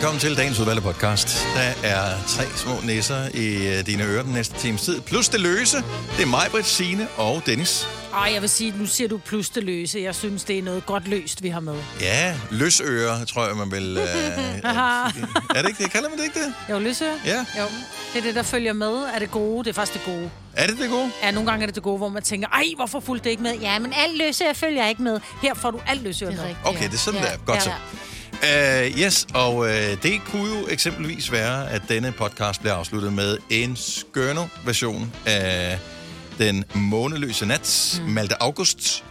velkommen til dagens udvalgte podcast. Der er tre små næser i øh, dine ører den næste times tid. Plus det løse, det er mig, Britt, Signe og Dennis. Ej, jeg vil sige, nu siger du plus det løse. Jeg synes, det er noget godt løst, vi har med. Ja, løsører, tror jeg, man vil... Øh, er, det ikke det? Kalder man det ikke det? Jo, løse. Ja. Jo, det er det, der følger med. Er det gode? Det er faktisk det gode. Er det det gode? Ja, nogle gange er det det gode, hvor man tænker, ej, hvorfor fulgte det ikke med? Ja, men alt løse følger ikke med. Her får du alt løse med. Okay, det er sådan Ja. der. Godt så. Uh, yes, og uh, det kunne jo eksempelvis være, at denne podcast bliver afsluttet med en skønne version af den måneløse nat, mm. Malte August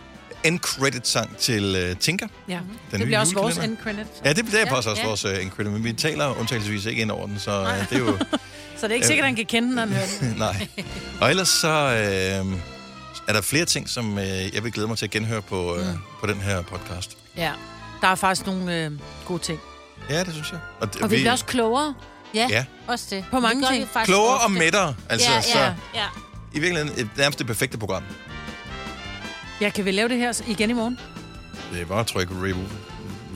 end credit sang til uh, Tinker. Ja, Den det bliver også vores julekalender. end credit. Ja, det, det er Ja, også ja. vores uh, end credit, men vi taler undtagelsesvis ikke ind over den, så uh, det er jo... Så det er ikke sikkert, at han kan kende den, når han hører den. Nej. Og ellers så øh, er der flere ting, som øh, jeg vil glæde mig til at genhøre på, øh, Mm. på den her podcast. Ja, der er faktisk nogle øh, gode ting. Ja, det synes jeg. d- Og vi bliver også klogere. Ja, Ja. også det. På mange ting. Klogere ofte. og mættere. Altså, ja, så ja, ja. i virkeligheden et, nærmest det perfekte program. Ja, kan vi lave det her igen i morgen? Det er bare at trykke re-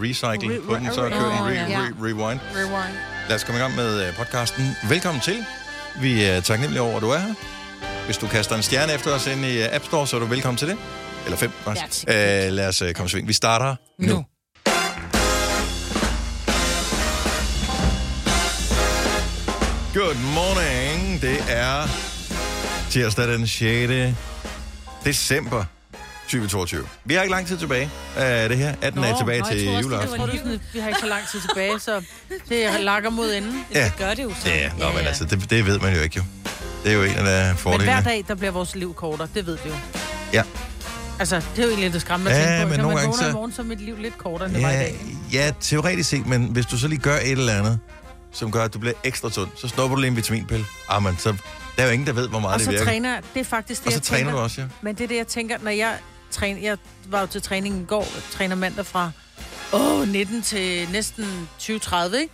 recycle Re- på den, så re- kører den re- ja. re- rewind. Rewind. Lad os komme i gang med øh, podcasten. Velkommen til. Vi er taknemmelige over, at du er her. Hvis du kaster en stjerne efter os ind i øh, App Store, så er du velkommen til det. Eller fem, faktisk. Øh, lad os øh, komme i sving. Vi starter nu. nu. Good morning. Det er tirsdag den 6. december 2022. Vi har ikke lang tid tilbage af det her. 18 dage tilbage til juleaften. Jeg tror, det er sådan, at vi har ikke så lang tid tilbage, så det lakker mod enden. Ja. Det gør det jo så. Ja, nå, men altså, det, det ved man jo ikke jo. Det er jo en af de Men fordelene. hver dag, der bliver vores liv kortere, det ved vi jo. Ja. Altså, det er jo egentlig det skræmmende at Ja, tænke på. men Kan nogle man gange vågne så- i morgen, så er mit liv lidt kortere, end det var i Ja, dag. ja, teoretisk set, men hvis du så lige gør et eller andet, som gør, at du bliver ekstra sund, så snupper du lige en vitaminpille. Ah, men så, der er jo ingen, der ved, hvor meget Og det så virker. træner jeg, det er faktisk det, og så jeg træner tænker. du også, ja. Men det er det, jeg tænker, når jeg træner... Jeg var jo til træning i går, jeg træner mandag fra åh, 19 til næsten 20-30, ikke?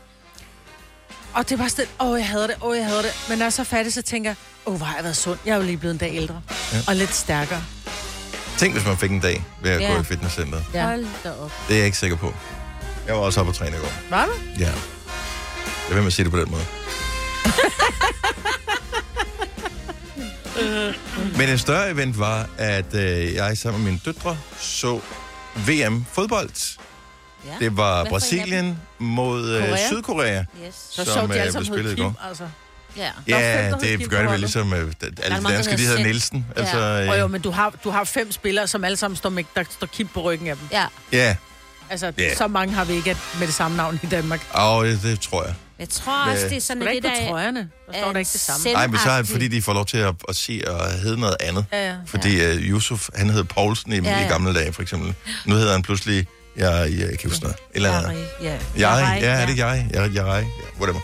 Og det var sådan, åh, jeg hader det, åh, jeg hader det. Men når jeg er så færdig, så tænker jeg, åh, hvor har jeg været sund. Jeg er jo lige blevet en dag ældre. Ja. Ja. Og lidt stærkere. Tænk, hvis man fik en dag ved at Ja. gå i fitnesscenteret. Ja. Hold da op. Det er jeg ikke sikker på. Jeg var også oppe og træne i går. Var du? Ja. Jeg vil med at sige det på den måde. Men en større event var, at øh, jeg sammen med mine døtre så VM fodbold. Ja. Det var Hvad Brasilien mod øh, Korea? Sydkorea. Yes. Så Som, så de øh, alle blev spillet i Kim, går. altså. Ja. Er Ja, det gør det vel ligesom øh, alle de danske, de hedder. Nielsen. Ja. Altså, Og jo, øh, men du har, du har fem spillere, som alle sammen står, med, der står Kim på ryggen af dem. Ja. ja, Altså, Ja. så mange har vi ikke med det samme navn i Danmark. og det, det tror jeg. Jeg tror også, det er sådan, på der... trøjerne. Der står er der ikke det samme. Nej, men så er det, fordi de får lov til at, at sige og hedde noget andet. Ja, ja. Fordi uh, Yusuf, han hed Poulsen i, ja, Ja, ja. ja. i gamle dage, for eksempel. Nu hedder han pludselig, jeg, jeg kan ikke huske noget. Et Eller andet. Ja. Jeg, ja, er det jeg? Jeg, jeg, jeg, whatever.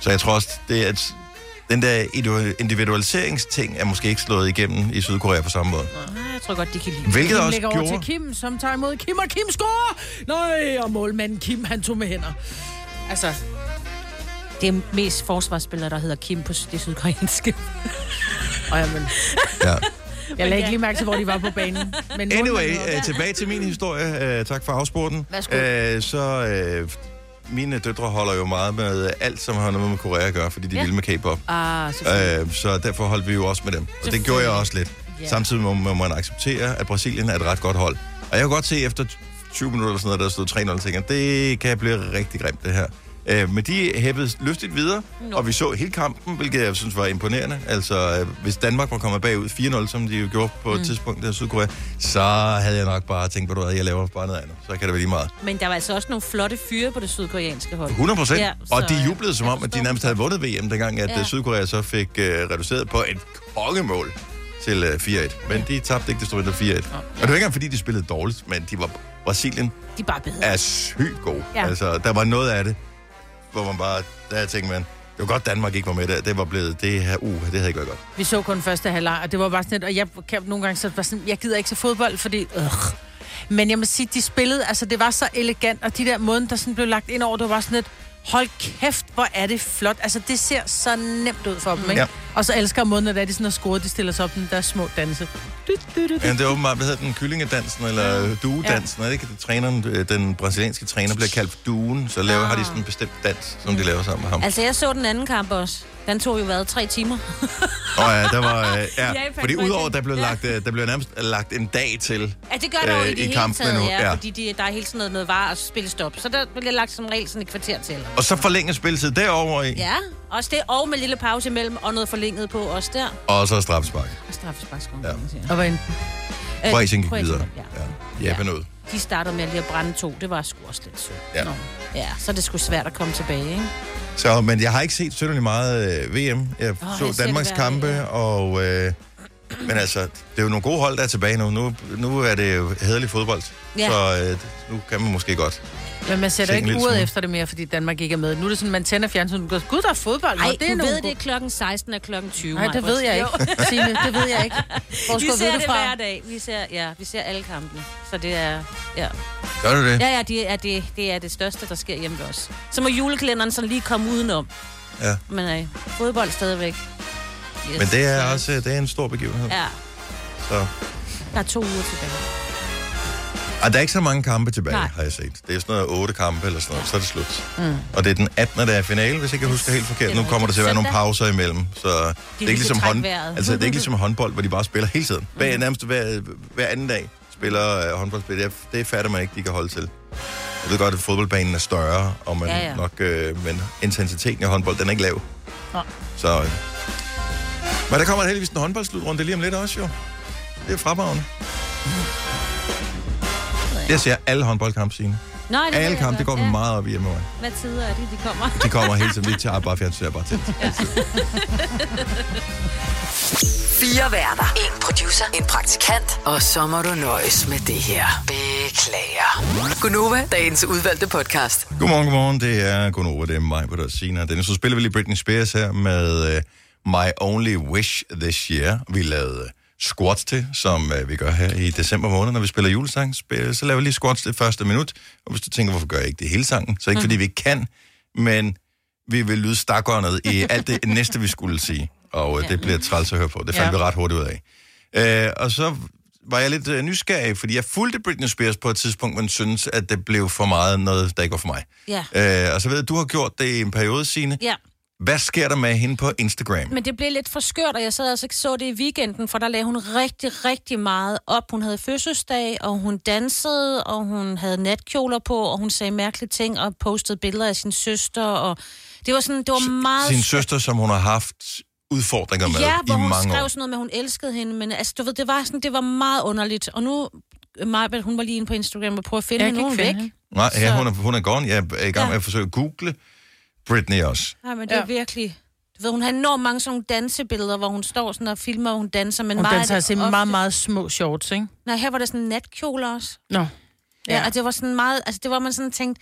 Så jeg tror også, det er, at den der idu- individualiseringsting er måske ikke slået igennem i Sydkorea på samme måde. Nej, jeg tror godt, de kan lide. Hvilket Kim også lægger over gjorde... til Kim, som tager imod Kim, og Kim scorer! Nej, og målmanden Kim, han tog med hænder. Altså, Det er mest forsvarsspillere, der hedder Kim på det sydkoreanske. og jamen, Ja. jeg lagde ikke lige mærke til, hvor de var på banen. Men Anyway, uh, tilbage til min historie. Uh, tak for afsporten. Værsgo. Uh, så uh, mine døtre holder jo meget med alt, som har noget med Korea at gøre, fordi de Ja. vil med K-pop. Ah. Uh, så derfor holdt vi jo også med dem. Og det gjorde jeg også lidt. Ja. Samtidig må, må man acceptere, at Brasilien er et ret godt hold. Og jeg kan godt se efter 20 minutter eller sådan noget, der stod 3-0, og tænker, det kan blive rigtig grimt, det her. Øh, men de hæppede lystigt videre, Nå. og vi så hele kampen, hvilket jeg synes var imponerende. Altså, øh, hvis Danmark var kommet bagud 4-0, som de jo gjorde på et tidspunkt der i Sydkorea, så havde jeg nok bare tænkt, hvad du hvad, jeg laver bare noget andet. Så kan det være lige meget. Men der var altså også nogle flotte fyre på det sydkoreanske hold. 100 procent. Ja, Ja, så, og de øh, jublede som om, at de nærmest havde vundet VM, dengang at Ja. ja. Sydkorea så fik øh, reduceret på et kongemål til øh, 4-1. Men de tabte ikke desto mindre 4-1. Og det var ikke engang, fordi de spillede dårligt, men de var, Brasilien De er bare bedre. er sygt gode. Ja. Ja. Altså, der var noget af det, hvor man bare, der tænkte man, det var godt, Danmark ikke var med der. Det var blevet, det her, uh, det havde ikke været godt. Vi så kun første halvleg, og det var bare sådan lidt, og jeg kan nogle gange så var sådan, jeg gider ikke så fodbold, fordi, øh. Men jeg må sige, de spillede, altså det var så elegant, og de der måden, der sådan blev lagt ind over, det var bare sådan lidt, hold kæft, hvor er det flot. Altså det ser så nemt ud for dem, ikke? Ja. Og så elsker måden, at de sådan har scoret, de stiller sig op den der små danse. Du, du, du, du. Ja, det er åbenbart, hvad hedder den, kyllingedansen, eller duedansen, ja. er det ikke? Træneren, øh, den brasilianske træner bliver kaldt for duen, så laver, har de sådan en bestemt dans, som de laver sammen med ham. Altså, jeg så den anden kamp også. Den tog jo været tre timer. Og ja, der var, øh, ja, Japan fordi for udover, der blev, Ja. lagt, øh, der blev nærmest lagt en dag til. Ja, det gør der jo Øh, i det i hele taget, nu, ja, ja. fordi de, der er hele sådan noget, noget var og spillestop. Så der bliver lagt som regel sådan et kvarter til. Eller Og så forlænges spilletid derover i, Ja, også det, og med lille pause imellem, og noget forlænget på også der. og så straffespark. Og straffesparkskongen, Ja. ja. Og hvad end? Kroatien gik videre. Ja. Ja. Japan ud. De startede med lige at brænde to. Det var sgu også lidt sødt. Ja. Nå. Ja, så er det sgu svært at komme tilbage, ikke? Så, men jeg har ikke set synderligt meget øh, VM. Jeg Åh, så jeg Danmarks kampe, ja. og... Øh, men altså, det er jo nogle gode hold, der er tilbage nu. Nu, nu er det jo hederlig fodbold. Ja. Så øh, nu kan man måske godt. Men man sætter ikke uret smule. efter det mere, fordi Danmark ikke er med. Nu er det sådan, man tænder fjernsynet og går, gud, der er fodbold. Nej, det er du ved, det er klokken 16 og klokken 20. Nej, det ved jeg ikke. Signe, det ved jeg ikke. Hvor Vi ser det det fra? hver dag. Vi ser, ja, vi ser alle kampene. Så det er, ja. Gør du det? Ja, ja, det er det, det er det største, der sker hjemme os. Så må julekalenderen sådan lige komme udenom. Ja. Men øh, fodbold stadigvæk. Yes. Men det er også det er en stor begivenhed. Ja, Så. der er to uger tilbage. Og der er ikke så mange kampe tilbage, Nej. Har jeg set. Det er sådan noget otte kampe eller sådan noget, så er det slut. Mm. Og det er den 18. der er finale, hvis ikke jeg husker helt forkert. Er Nu kommer der til at være nogle pauser imellem, så det er, ikke ligesom hånd, altså, det er ikke ligesom håndbold, hvor de bare spiller hele tiden. Hver, nærmest hver, hver anden dag spiller uh, håndboldspil. Det er, det er færdigt, man ikke de kan holde til. Jeg ved godt, at fodboldbanen er større, og man Ja, ja, ja. ja. nok, øh, men intensiteten i håndbold, den er ikke lav. Nå. Så, øh. Men der kommer heldigvis en håndboldslutrunde lige om lidt også, jo. Det er fremragende. Jeg ser alle håndboldkampe, Signe. Nej, det Alle kampe, det går vi Ja. meget op i hjemme. Hvad tider er det, de kommer? De kommer hele tiden. Vi tager bare fjernsyn, jeg bare til. Fire værter. En producer. En praktikant. Og så må du nøjes med det her. Beklager. Gunova, dagens udvalgte podcast. Godmorgen, godmorgen. Det er Gunova, det er mig på der Sina. Den så spiller vi lige Britney Spears her med uh, My Only Wish This Year. Vi lavede uh, squats til, som uh, vi gør her i december måned, når vi spiller julesang. Spil- Så laver vi lige squats det første minut. Og hvis du tænker, hvorfor gør jeg ikke det hele sangen? Så ikke fordi vi ikke kan, men vi vil lyde stakåndet i alt det næste, vi skulle sige. Og uh, det bliver træls at høre på. Det fandt Ja. vi ret hurtigt ud af. Uh, og så var jeg lidt uh, nysgerrig, fordi jeg fulgte Britney Spears på et tidspunkt, men synes, at det blev for meget noget, der ikke var for mig. Ja. Øh, og så ved jeg, du har gjort det i en periode, Signe. Ja, Hvad sker der med hende på Instagram? men det blev lidt for skørt, og jeg sad altså så det i weekenden, for der lagde hun rigtig, rigtig meget op. Hun havde fødselsdag, og hun dansede, og hun havde natkjoler på, og hun sagde mærkelige ting, og postede billeder af sin søster, og det var sådan, det var meget... Sin søster, som hun har haft udfordringer med Ja, hvor i hun mange skrev år. sådan noget med, at hun elskede hende, men altså, du ved, det var sådan, det var meget underligt. Og nu, Majbet, hun var lige inde på Instagram og prøve at finde Jeg hende, hun væk. Nej, ja, hun er, hun er gone. Jeg er i gang med Ja. at forsøge at google Britney også. Ja, men det er Ja. virkelig... Du ved, hun har enormt mange sådan nogle dansebilleder, hvor hun står sådan og filmer, og hun danser, men Hun meget af danser det altså ofte- meget, meget små shorts, ikke? Nej, her var der sådan en natkjole også. Nå. Ja. Ja. og det var sådan meget... Altså, det var man sådan tænkt...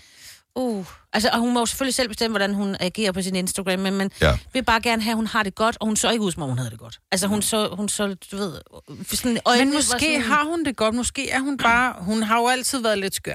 Uh, altså, og hun må jo selvfølgelig selv bestemme, hvordan hun agerer på sin Instagram, men man Ja. vil bare gerne have, at hun har det godt, og hun så ikke ud, som om hun havde det godt. Altså, hun så, hun så du ved... Sådan, Men måske sådan, har hun det godt. Måske er hun bare... Hun har jo altid været lidt skør.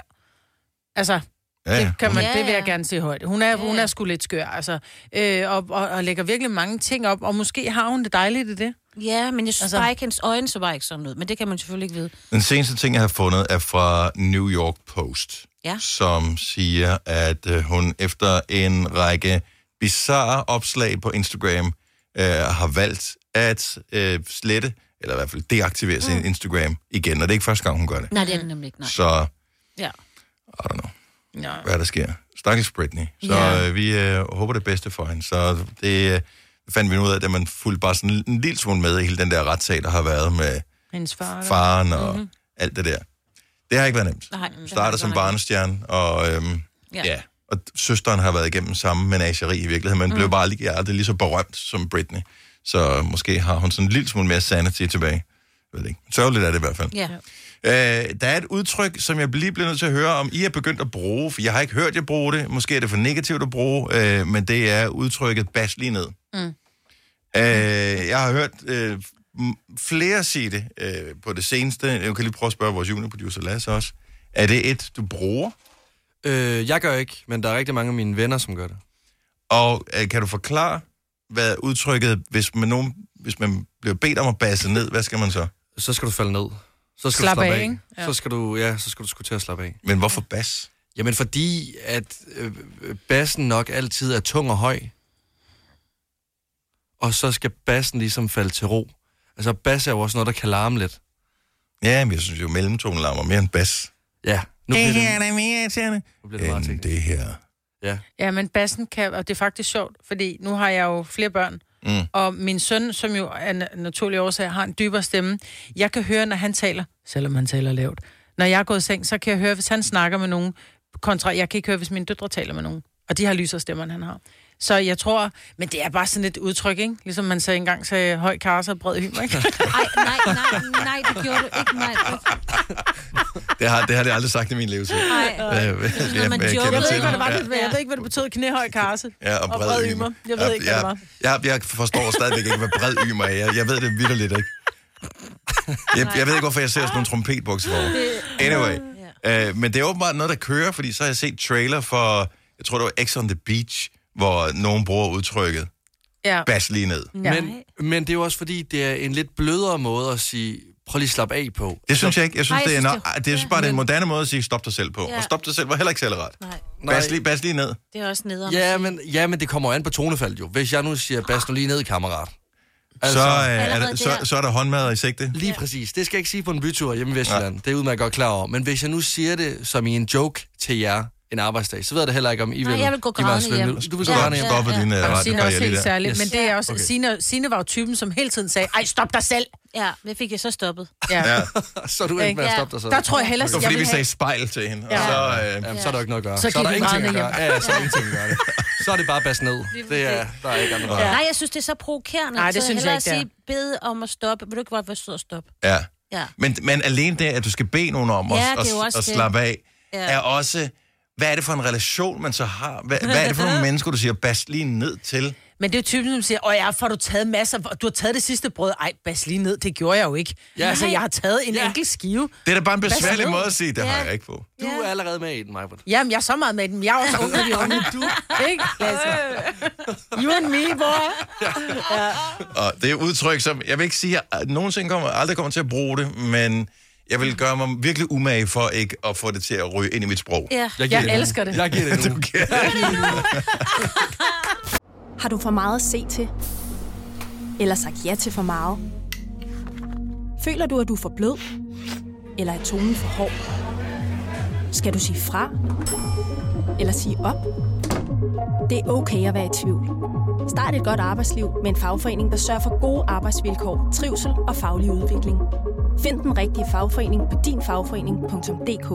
Altså, Ja, det, kan man, Ja, det vil jeg ja. gerne se højt. Hun er, Ja, hun ja. er sgu lidt skør, altså. Øh, og, og, og lægger virkelig mange ting op, og måske har hun det dejligt i det. Ja, men jeg synes Altså- bare ikke, hendes øjne så bare ikke sådan ud. Men det kan man selvfølgelig ikke vide. Den seneste ting, jeg har fundet, er fra New York Post, Ja. som siger, at øh, hun efter en række bizarre opslag på Instagram øh, har valgt at øh, slette, eller i hvert fald deaktivere sin Mm. Instagram igen. Og det er ikke første gang, hun gør det. Nej, det er det nemlig ikke. Nej. Så, Ja. I don't know. Ja. hvad der sker. Stakkels Britney. Så Ja. øh, vi øh, håber det bedste for hende. Så det øh, fandt vi ud af, at man fulgte bare sådan en lille smule med i hele den der retssag, der har været med Hendes far. faren og mm-hmm. alt det der. Det har ikke været nemt. Nej, Starter som barnestjerne, og øhm, ja. Ja. ja. Og søsteren har været igennem samme menageri i virkeligheden, men mm. blev bare lige, aldrig lige så berømt som Britney. Så måske har hun sådan en lille smule mere sanity tilbage. Jeg ved ikke. Sørgeligt er det i hvert fald. Ja. Øh, der er et udtryk, som jeg lige bliver nødt til at høre, om I er begyndt at bruge, for jeg har ikke hørt jer bruge det. Måske er det for negativt at bruge, øh, men det er udtrykket bas lige ned. Mm. Øh, jeg har hørt øh, flere sige det øh, på det seneste. Jeg kan lige prøve at spørge vores juniorproducer Lasse også. Er det et, du bruger? Øh, jeg gør ikke, men der er rigtig mange af mine venner, som gør det. Og øh, kan du forklare, hvad udtrykket, hvis man, nogen, hvis man bliver bedt om at basse ned, hvad skal man så? Så skal du falde ned. Så skal Slap du slappe af, af. ikke? Ja. Så skal du, ja, så skal du sgu til at slappe af. Men hvorfor bas? Jamen fordi, at øh, bassen nok altid er tung og høj. Og så skal bassen ligesom falde til ro. Altså bas er jo også noget, der kan larme lidt. Ja, men jeg synes jo, mellemtonen larmer mere end bas. Ja, nu bliver det, er mere irriterende nu bliver det meget end det her. Ja. Ja, men bassen kan, og det er faktisk sjovt, fordi nu har jeg jo flere børn, Mm. og min søn, som jo af na- naturlige årsager har en dybere stemme, jeg kan høre, når han taler, selvom han taler lavt, når jeg er gået i seng, så kan jeg høre, hvis han snakker med nogen, kontra, jeg kan ikke høre, hvis mine døtre taler med nogen, og de har lysere stemmer, end han har. Så jeg tror, men det er bare sådan et udtryk, ikke? Ligesom man sagde engang, sagde høj karse og bred hymer, ikke? Ej, nej, nej, nej, det gjorde du ikke, nej. Det har, det har det aldrig sagt i min levetid. Nej. Øh, jeg- jeg- man jeg Jeg ved ikke, hvad det var, det, jeg ved ikke, hvad det betød knæhøj karse. Ja, og bred, ymer. Jeg ved ikke, hvad det var. Jeg, jeg, jeg forstår stadigvæk ikke, hvad bred ymer er. Jeg, jeg ved det vidderligt ikke. Jeg, jeg ved ikke, hvorfor jeg ser sådan nogle trompetbukser for. Anyway. Øh, men det er åbenbart noget, der kører, fordi så har jeg set trailer for, jeg tror det var X on the Beach, hvor nogen bruger udtrykket Ja. bas lige ned. Ja. Men, men det er jo også fordi, det er en lidt blødere måde at sige, prøv lige at slappe af på. Det synes jeg ikke. Jeg synes, Nej, det er, synes, det- det er bare det er en moderne måde at sige stop dig selv på. Ja. Og stop dig selv var heller ikke selv ret. Nej, Bas lige, bas lige ned. det er også nederen. Ja men, ja, men det kommer jo an på tonefaldet jo. Hvis jeg nu siger, bas nu lige ned, kammerat. Så, øh, er der, så, så er der håndmad i sigte. Lige præcis. Det skal jeg ikke sige på en bytur hjemme i Vestjylland. Det er udmærket godt klar over. Men hvis jeg nu siger det som i en joke til jer en arbejdsdag, så ved jeg det heller ikke, om I vil... Nej, jeg vil gå grædende hjem. Du vil gå Ja, grædende hjem. ja. Stoppe din uh, Og Signe er også radiokarriere lige helt der. særligt, Yes. men det er også, Okay. okay. Signe, Signe var jo typen, som hele tiden sagde, ej, stop dig selv. Ja, det fik jeg så stoppet. Ja. Ja. Så er du ikke med at Ja. stoppe dig selv. Der tror jeg hellere, Det var jeg fordi, vi sagde spejl til hende. Og Ja. så, øh, Jamen, så er der ikke noget at gøre. Så så er der ingenting at gøre. Ja, så er der ingenting at gøre det. Så er det bare bas ned. Det er, der er ikke andet. Ja. Nej, jeg synes, det er så provokerende. Nej, det synes jeg ikke, det sige, bed om at stoppe. Vil du ikke godt være sød at stoppe? ja. Ja. Men, men alene det, at du skal bede nogen om Ja, at, at, også at slappe af, Ja. er også, hvad er det for en relation, man så har? Hvad, hvad er det for nogle mennesker, du siger, bas lige ned til? Men det er jo typen, som siger, åh ja, får du taget masser, du har taget det sidste brød. Ej, bas lige ned, det gjorde jeg jo ikke. Ja. Ja. Altså, jeg har taget en Ja. ja. enkelt skive. Det er da bare en besværlig måde at sige, det har Ja. jeg ikke på. Du er allerede med i den, Majbert. Jamen, jeg er så meget med dem. Jeg er også ung unge. Du, ikke, Lasse? You and me, boy. Og det er udtryk, som jeg vil ikke sige, at jeg nogensinde kommer, aldrig kommer til at bruge det, men jeg vil gøre mig virkelig umage for ikke at få det til at ryge ind i mit sprog. Ja. giver Jeg det nu. elsker det. Jeg giver det nu. Har du for meget at se til? Eller sagt ja til for meget? Føler du, at du er for blød? Eller er tonen for hård? Skal du sige fra? Eller sige op? Det er okay at være i tvivl. Start et godt arbejdsliv med en fagforening, der sørger for gode arbejdsvilkår, trivsel og faglig udvikling. Find den rigtige fagforening på dinfagforening.dk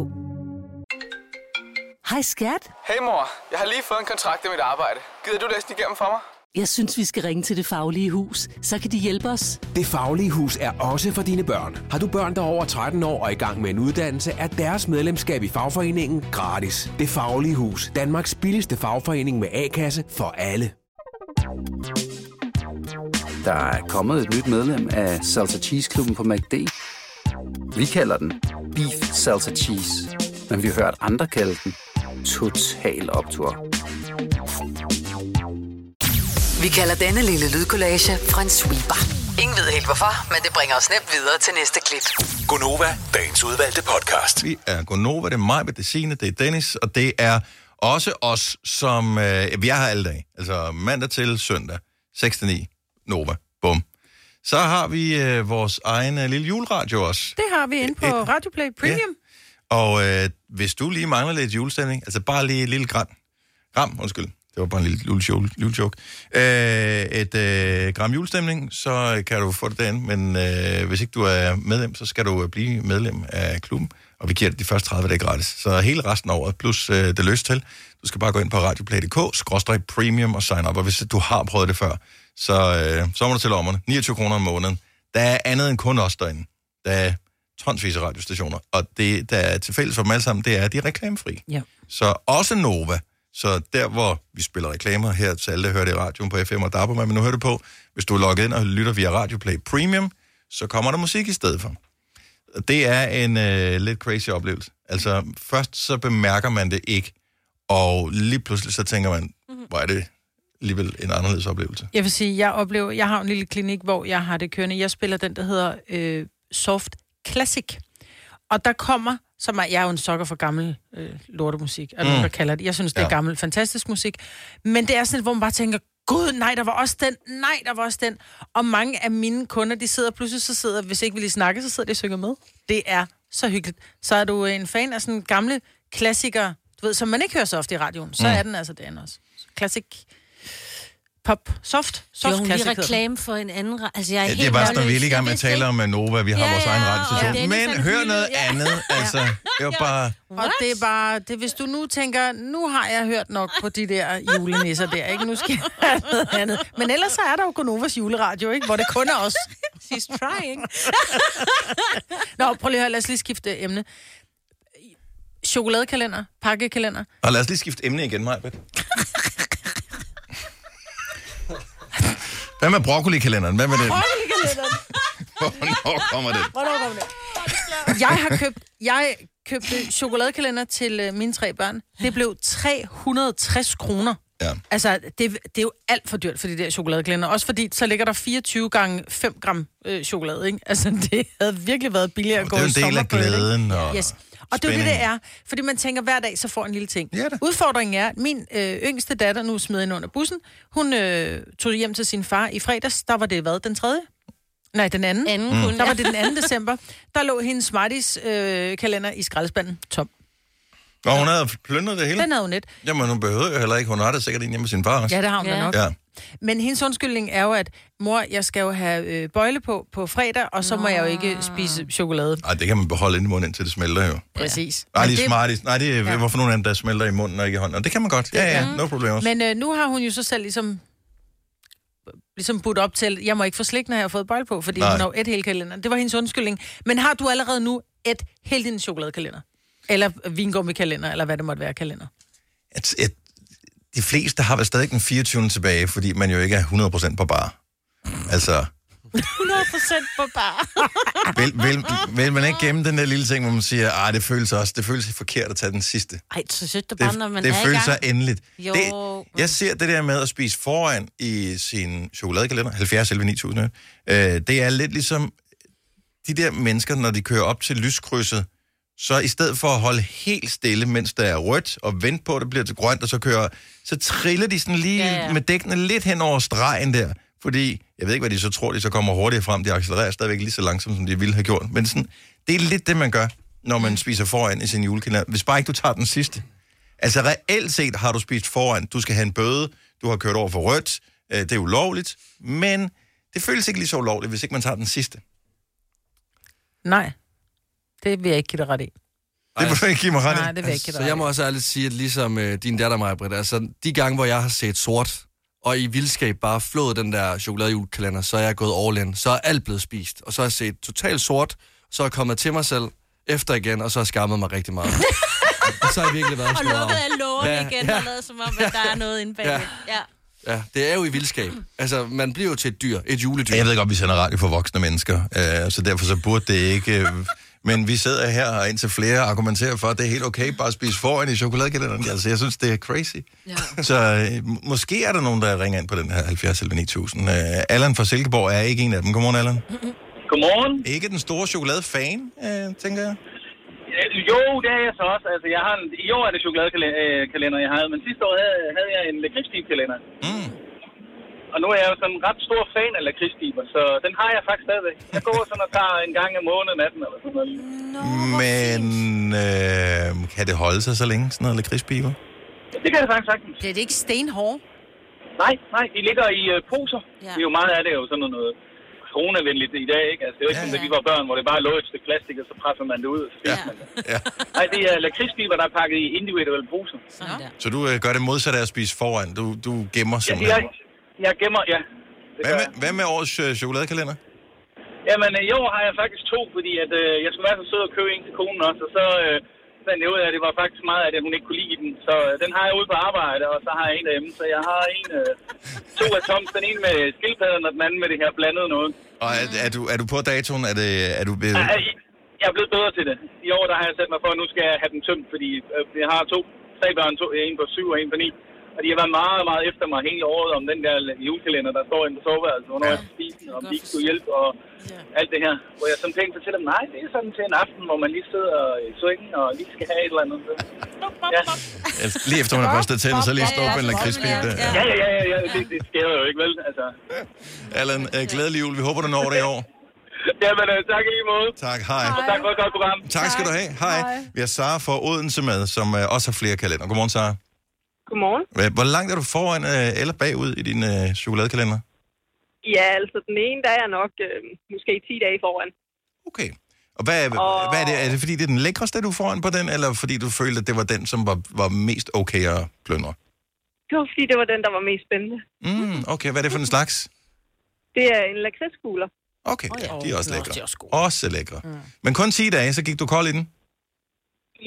Hej skat. Hey mor, jeg har lige fået en kontrakt med mit arbejde. Gider du læse den igennem for mig? Jeg synes, vi skal ringe til Det Faglige Hus. Så kan de hjælpe os. Det Faglige Hus er også for dine børn. Har du børn, der er over 13 år og i gang med en uddannelse, er deres medlemskab i fagforeningen gratis. Det Faglige Hus. Danmarks billigste fagforening med A-kasse for alle. Der er kommet et nyt medlem af Salsa Cheese Klubben på MACD. Vi kalder den Beef Salsa Cheese, men vi har hørt andre kalde den Total Optor. Vi kalder denne lille lydkollage en sweeper. Ingen ved helt hvorfor, men det bringer os nemt videre til næste klip. Gonova, dagens udvalgte podcast. Vi er Gonova, det er mig, det er Signe, det er Dennis, og det er også os, som... Øh, vi er her alle dage. Altså mandag til søndag. 6-9. Nova. Bum. Så har vi øh, vores egen øh, lille juleradio også. Det har vi inde på Radio Play Premium. Og øh, hvis du lige mangler lidt julestemning, altså bare lige et lille gram, gram, undskyld, det var bare en lille lille lille joke. Øh, et øh, gram julestemning, så kan du få det derinde, men øh, hvis ikke du er medlem, så skal du øh, blive medlem af klubben, og vi giver dig de første 30 dage gratis. Så hele resten af året, plus øh, det løs til, du skal bare gå ind på radioplay.dk, skråstrej premium og sign up, og hvis du har prøvet det før, så, øh, så må du til lommerne. 29 kroner om måneden. Der er andet end kun os derinde. Der er tonsvis af radiostationer, og det, der er til fælles for dem alle sammen, det er, at de er reklamefri. Ja. Så også Nova. Så der, hvor vi spiller reklamer her til alle, der hører det i radioen på FM og DAB, men nu hører du på, hvis du er logget ind og lytter via Radio Play Premium, så kommer der musik i stedet for. Det er en øh, lidt crazy oplevelse. Altså, først så bemærker man det ikke, og lige pludselig så tænker man, hvor er det alligevel en anderledes oplevelse. Jeg vil sige, jeg oplever, jeg har en lille klinik, hvor jeg har det kørende. Jeg spiller den, der hedder øh, Soft Classic. Og der kommer, som er, jeg er jo en sokker for gammel øh, lortemusik, er mm. der kalder det. Jeg synes, det er ja. gammel, fantastisk musik. Men det er sådan, hvor man bare tænker, gud, nej, der var også den, nej, der var også den. Og mange af mine kunder, de sidder pludselig, så sidder, hvis ikke vi lige snakker, så sidder de og synger med. Det er så hyggeligt. Så er du en fan af sådan gamle klassikere, du ved, som man ikke hører så ofte i radioen, så Mm. er den altså den også. Classic pop, soft, Det soft var hun lige reklame for en anden... Altså, jeg er Ja, helt det var sådan, målløs. vi er lige i gang med at tale om at Nova, vi har Ja, vores egen ja, radiostation. og Dennis, Men han hør noget ja. andet, altså. Det var bare... Og det er bare, det, hvis du nu tænker, nu har jeg hørt nok på de der julenisser der, ikke? Nu skal jeg have noget andet. Men ellers så er der jo Gonovas juleradio, ikke? Hvor det kun er os. She's trying. Nå, prøv lige at høre, lad os lige skifte emne. Chokoladekalender, pakkekalender. Og lad os lige skifte emne igen, Majbet. Hvad med broccoli-kalenderen? Hvad med den? Hvornår kommer den? Hvornår kommer det? Jeg har købt, jeg købte chokoladekalender til øh, mine tre børn. Det blev 360 kroner. Ja. Altså, det, det er jo alt for dyrt for de der chokoladekalender. Også fordi, så ligger der 24 gange 5 gram øh, chokolade, ikke? Altså, det havde virkelig været billigere at gå det er i en del af glæden og Yes. Og det er jo det, det er. Fordi man tænker, hver dag, så får en lille ting. Ja, Udfordringen er, at min øh, yngste datter, nu smed ind under bussen, hun øh, tog hjem til sin far i fredags. Der var det hvad? Den tredje? Nej, den anden. Anden Mm. kun, Der ja. var det den 2. december. Der lå hendes Smarties øh, kalender i skraldespanden tom. Og hun havde plyndret det hele? Den havde hun net. Jamen, hun behøvede jo heller ikke. Hun har det sikkert en hjemme med sin far også. Ja, det har hun da nok. Ja. Men hendes undskyldning er jo, at mor, jeg skal jo have øh, bøjle på på fredag, og så må jeg jo ikke spise chokolade. Ej, det kan man beholde inde i munden, indtil det smelter jo. Præcis. Nej, det- smarties. Nej, det er, Ja. hvorfor nogle af dem, der smelter i munden og ikke i hånden. Og det kan man godt. Ja, ja, no problem også. Men øh, nu har hun jo så selv ligesom ligesom budt op til, jeg må ikke få slik, når jeg har fået bøjle på, fordi Nej. Nej. hun har et hele kalender. Det var hendes undskyldning. Men har du allerede nu et helt din chokoladekalender? Eller vingummikalender, eller hvad det måtte være kalender? at, at de fleste har vel stadig den 24. tilbage, fordi man jo ikke er 100% på bar. Altså, 100% på bar. vil, vil, vil man ikke gemme den der lille ting, hvor man siger, at det føles også, det føles forkert at tage den sidste. Ej, så synes du bare, når man det er føles så endeligt. Jo. Det, jeg ser det der med at spise foran i sin chokoladekalender, 70 11 9000, øh, det er lidt ligesom de der mennesker, når de kører op til lyskrydset, så i stedet for at holde helt stille, mens der er rødt, og vente på, at det bliver til grønt, og så kører, så triller de sådan lige Ja, ja, med dækkene lidt hen over stregen der. Fordi, jeg ved ikke, hvad de så tror, de så kommer hurtigere frem. De accelererer stadigvæk lige så langsomt, som de ville have gjort. Men sådan, det er lidt det, man gør, når man spiser foran i sin julekalender. Hvis bare ikke du tager den sidste. Altså reelt set har du spist foran. Du skal have en bøde. Du har kørt over for rødt. Øh, Det er ulovligt. Men det føles ikke lige så ulovligt, hvis ikke man tager den sidste. Nej, det vil jeg ikke give dig ret i. Det må du ikke give mig ret i. Nej, det vil jeg ikke give dig Så ret jeg i. må også ærligt sige, at ligesom øh, din datter, mig, Britt, altså de gange, hvor jeg har set sort, og i vildskab bare flået den der chokoladejulkalender, så er jeg gået all in. Så er alt blevet spist. Og så har jeg set totalt sort, så er jeg kommet til mig selv efter igen, og så har jeg skammet mig rigtig meget. og så har jeg virkelig været Og sådan, lukket alle lårene Ja, igen, ja. og lavet som om, at der er noget inde bagved. Ja. Ja, det er jo i vildskab. Altså, man bliver jo til et dyr, et juledyr. Jeg ved godt, vi sender radio for voksne mennesker, øh, så derfor så burde det ikke... Øh, men vi sidder her og indtil flere argumenterer for, at det er helt okay bare at spise foran i chokoladekalenderen. Altså, jeg synes, det er crazy. Ja. Så øh, måske er der nogen, der ringer ind på den her 70 eller 9000. Øh, Allan fra Silkeborg er ikke en af dem. Godmorgen, Allan. Godmorgen. Ikke den store chokoladefan, øh, tænker jeg. Øh, Jo, det er jeg så også. Altså, jeg har en, I år er det chokoladekalender, jeg havde, men sidste år havde, havde jeg en lakridspip-kalender. Mm. Og nu er jeg jo sådan en ret stor fan af lakridspiber, så den har jeg faktisk stadigvæk. Jeg går sådan og tager en gang om måneden af den, eller sådan noget. Men øh, kan det holde sig så længe, sådan noget lakridspiber? Det kan jeg faktisk sagtens. Det er det ikke stenhårde? Nej, nej, de ligger i uh, poser. Ja. Det er jo meget af det er jo sådan noget coronavenligt i dag, ikke? Altså, det er jo ikke ja, sådan, da vi var børn, hvor det bare lå et stykke plastik, og så presser man det ud, og så spiser man det. Ja. Nej, det er lakridspiber, der er pakket i individuelle poser. Så du øh, gør det modsatte af at spise foran. Du, du gemmer Ja, simpelthen. jeg, jeg gemmer, ja. Det Hvad med, jeg. hvad med årets øh, chokoladekalender? Jamen, øh, i år har jeg faktisk to, fordi at, øh, jeg skulle være så sød at købe en til konen også, og så øh, fandt jeg ud af, at det var faktisk meget af det, at hun ikke kunne lide den. Så øh, den har jeg ude på arbejde, og så har jeg en derhjemme. Så jeg har en, øh, to af Toms, den ene med skildpadden, og den anden med det her blandede noget. Og er, er, du, er du på datoen? Er, det, er du blevet... Jeg, jeg er blevet bedre til det. I år der har jeg sat mig for, at nu skal jeg have den tømt, fordi øh, jeg har to, tre børn, to, en på syv og en på ni. Og de har været meget, meget efter mig hele året om den der julekalender, der står inde på soveværelset, hvornår jeg skal spise den, om de ikke skulle hjælpe og alt det her. Hvor jeg som tænkte til dem, nej, det er sådan til en aften, hvor man lige sidder i sengen og lige skal have et eller andet. Ja. Altså, Lige efter man har børstet tænder, så lige stå på en lakridspil der. Ja, ja, ja, ja, ja. Det, det sker jo ikke, vel? Altså. Allan, øh, glædelig jul. Vi håber, du når det i år. Jamen, øh, tak i lige måde. Tak, hej. Og tak for et godt program. Tak skal du have. Hej. Vi har Sara fra Odense med, som øh, også har flere kalender. Godmorgen, Sara. Godmorgen. Hvor langt er du foran øh, eller bagud i din øh, chokoladekalender? Ja, altså den ene, der er jeg nok øh, måske 10 dage foran. Okay. Og hvad, er, Og- hvad er det? Er det fordi, det er den lækreste, du er foran på den, eller fordi du følte, at det var den, som var, var mest okay at plyndre? Det var fordi, det var den, der var mest spændende. Mm, okay, hvad er det for en slags? Det er en lakridskugler. Okay, ja, de er også lækre. Også lækre. Mm. Men kun 10 dage, så gik du kold i den?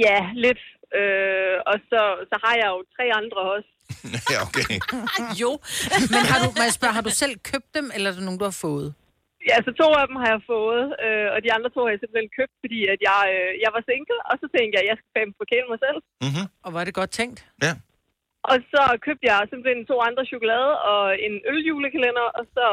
Ja, lidt. Øh, og så, så har jeg jo tre andre også. ja, okay. jo. Men har du, må jeg spørge, har du selv købt dem, eller er det nogen, du har fået? Ja, så to af dem har jeg fået, øh, og de andre to har jeg simpelthen købt, fordi at jeg, øh, jeg var single, og så tænkte jeg, at jeg skal fandme forkæle mig selv. Mm-hmm. Og var det godt tænkt? Ja. Og så købte jeg simpelthen to andre chokolade og en øljulekalender, og så...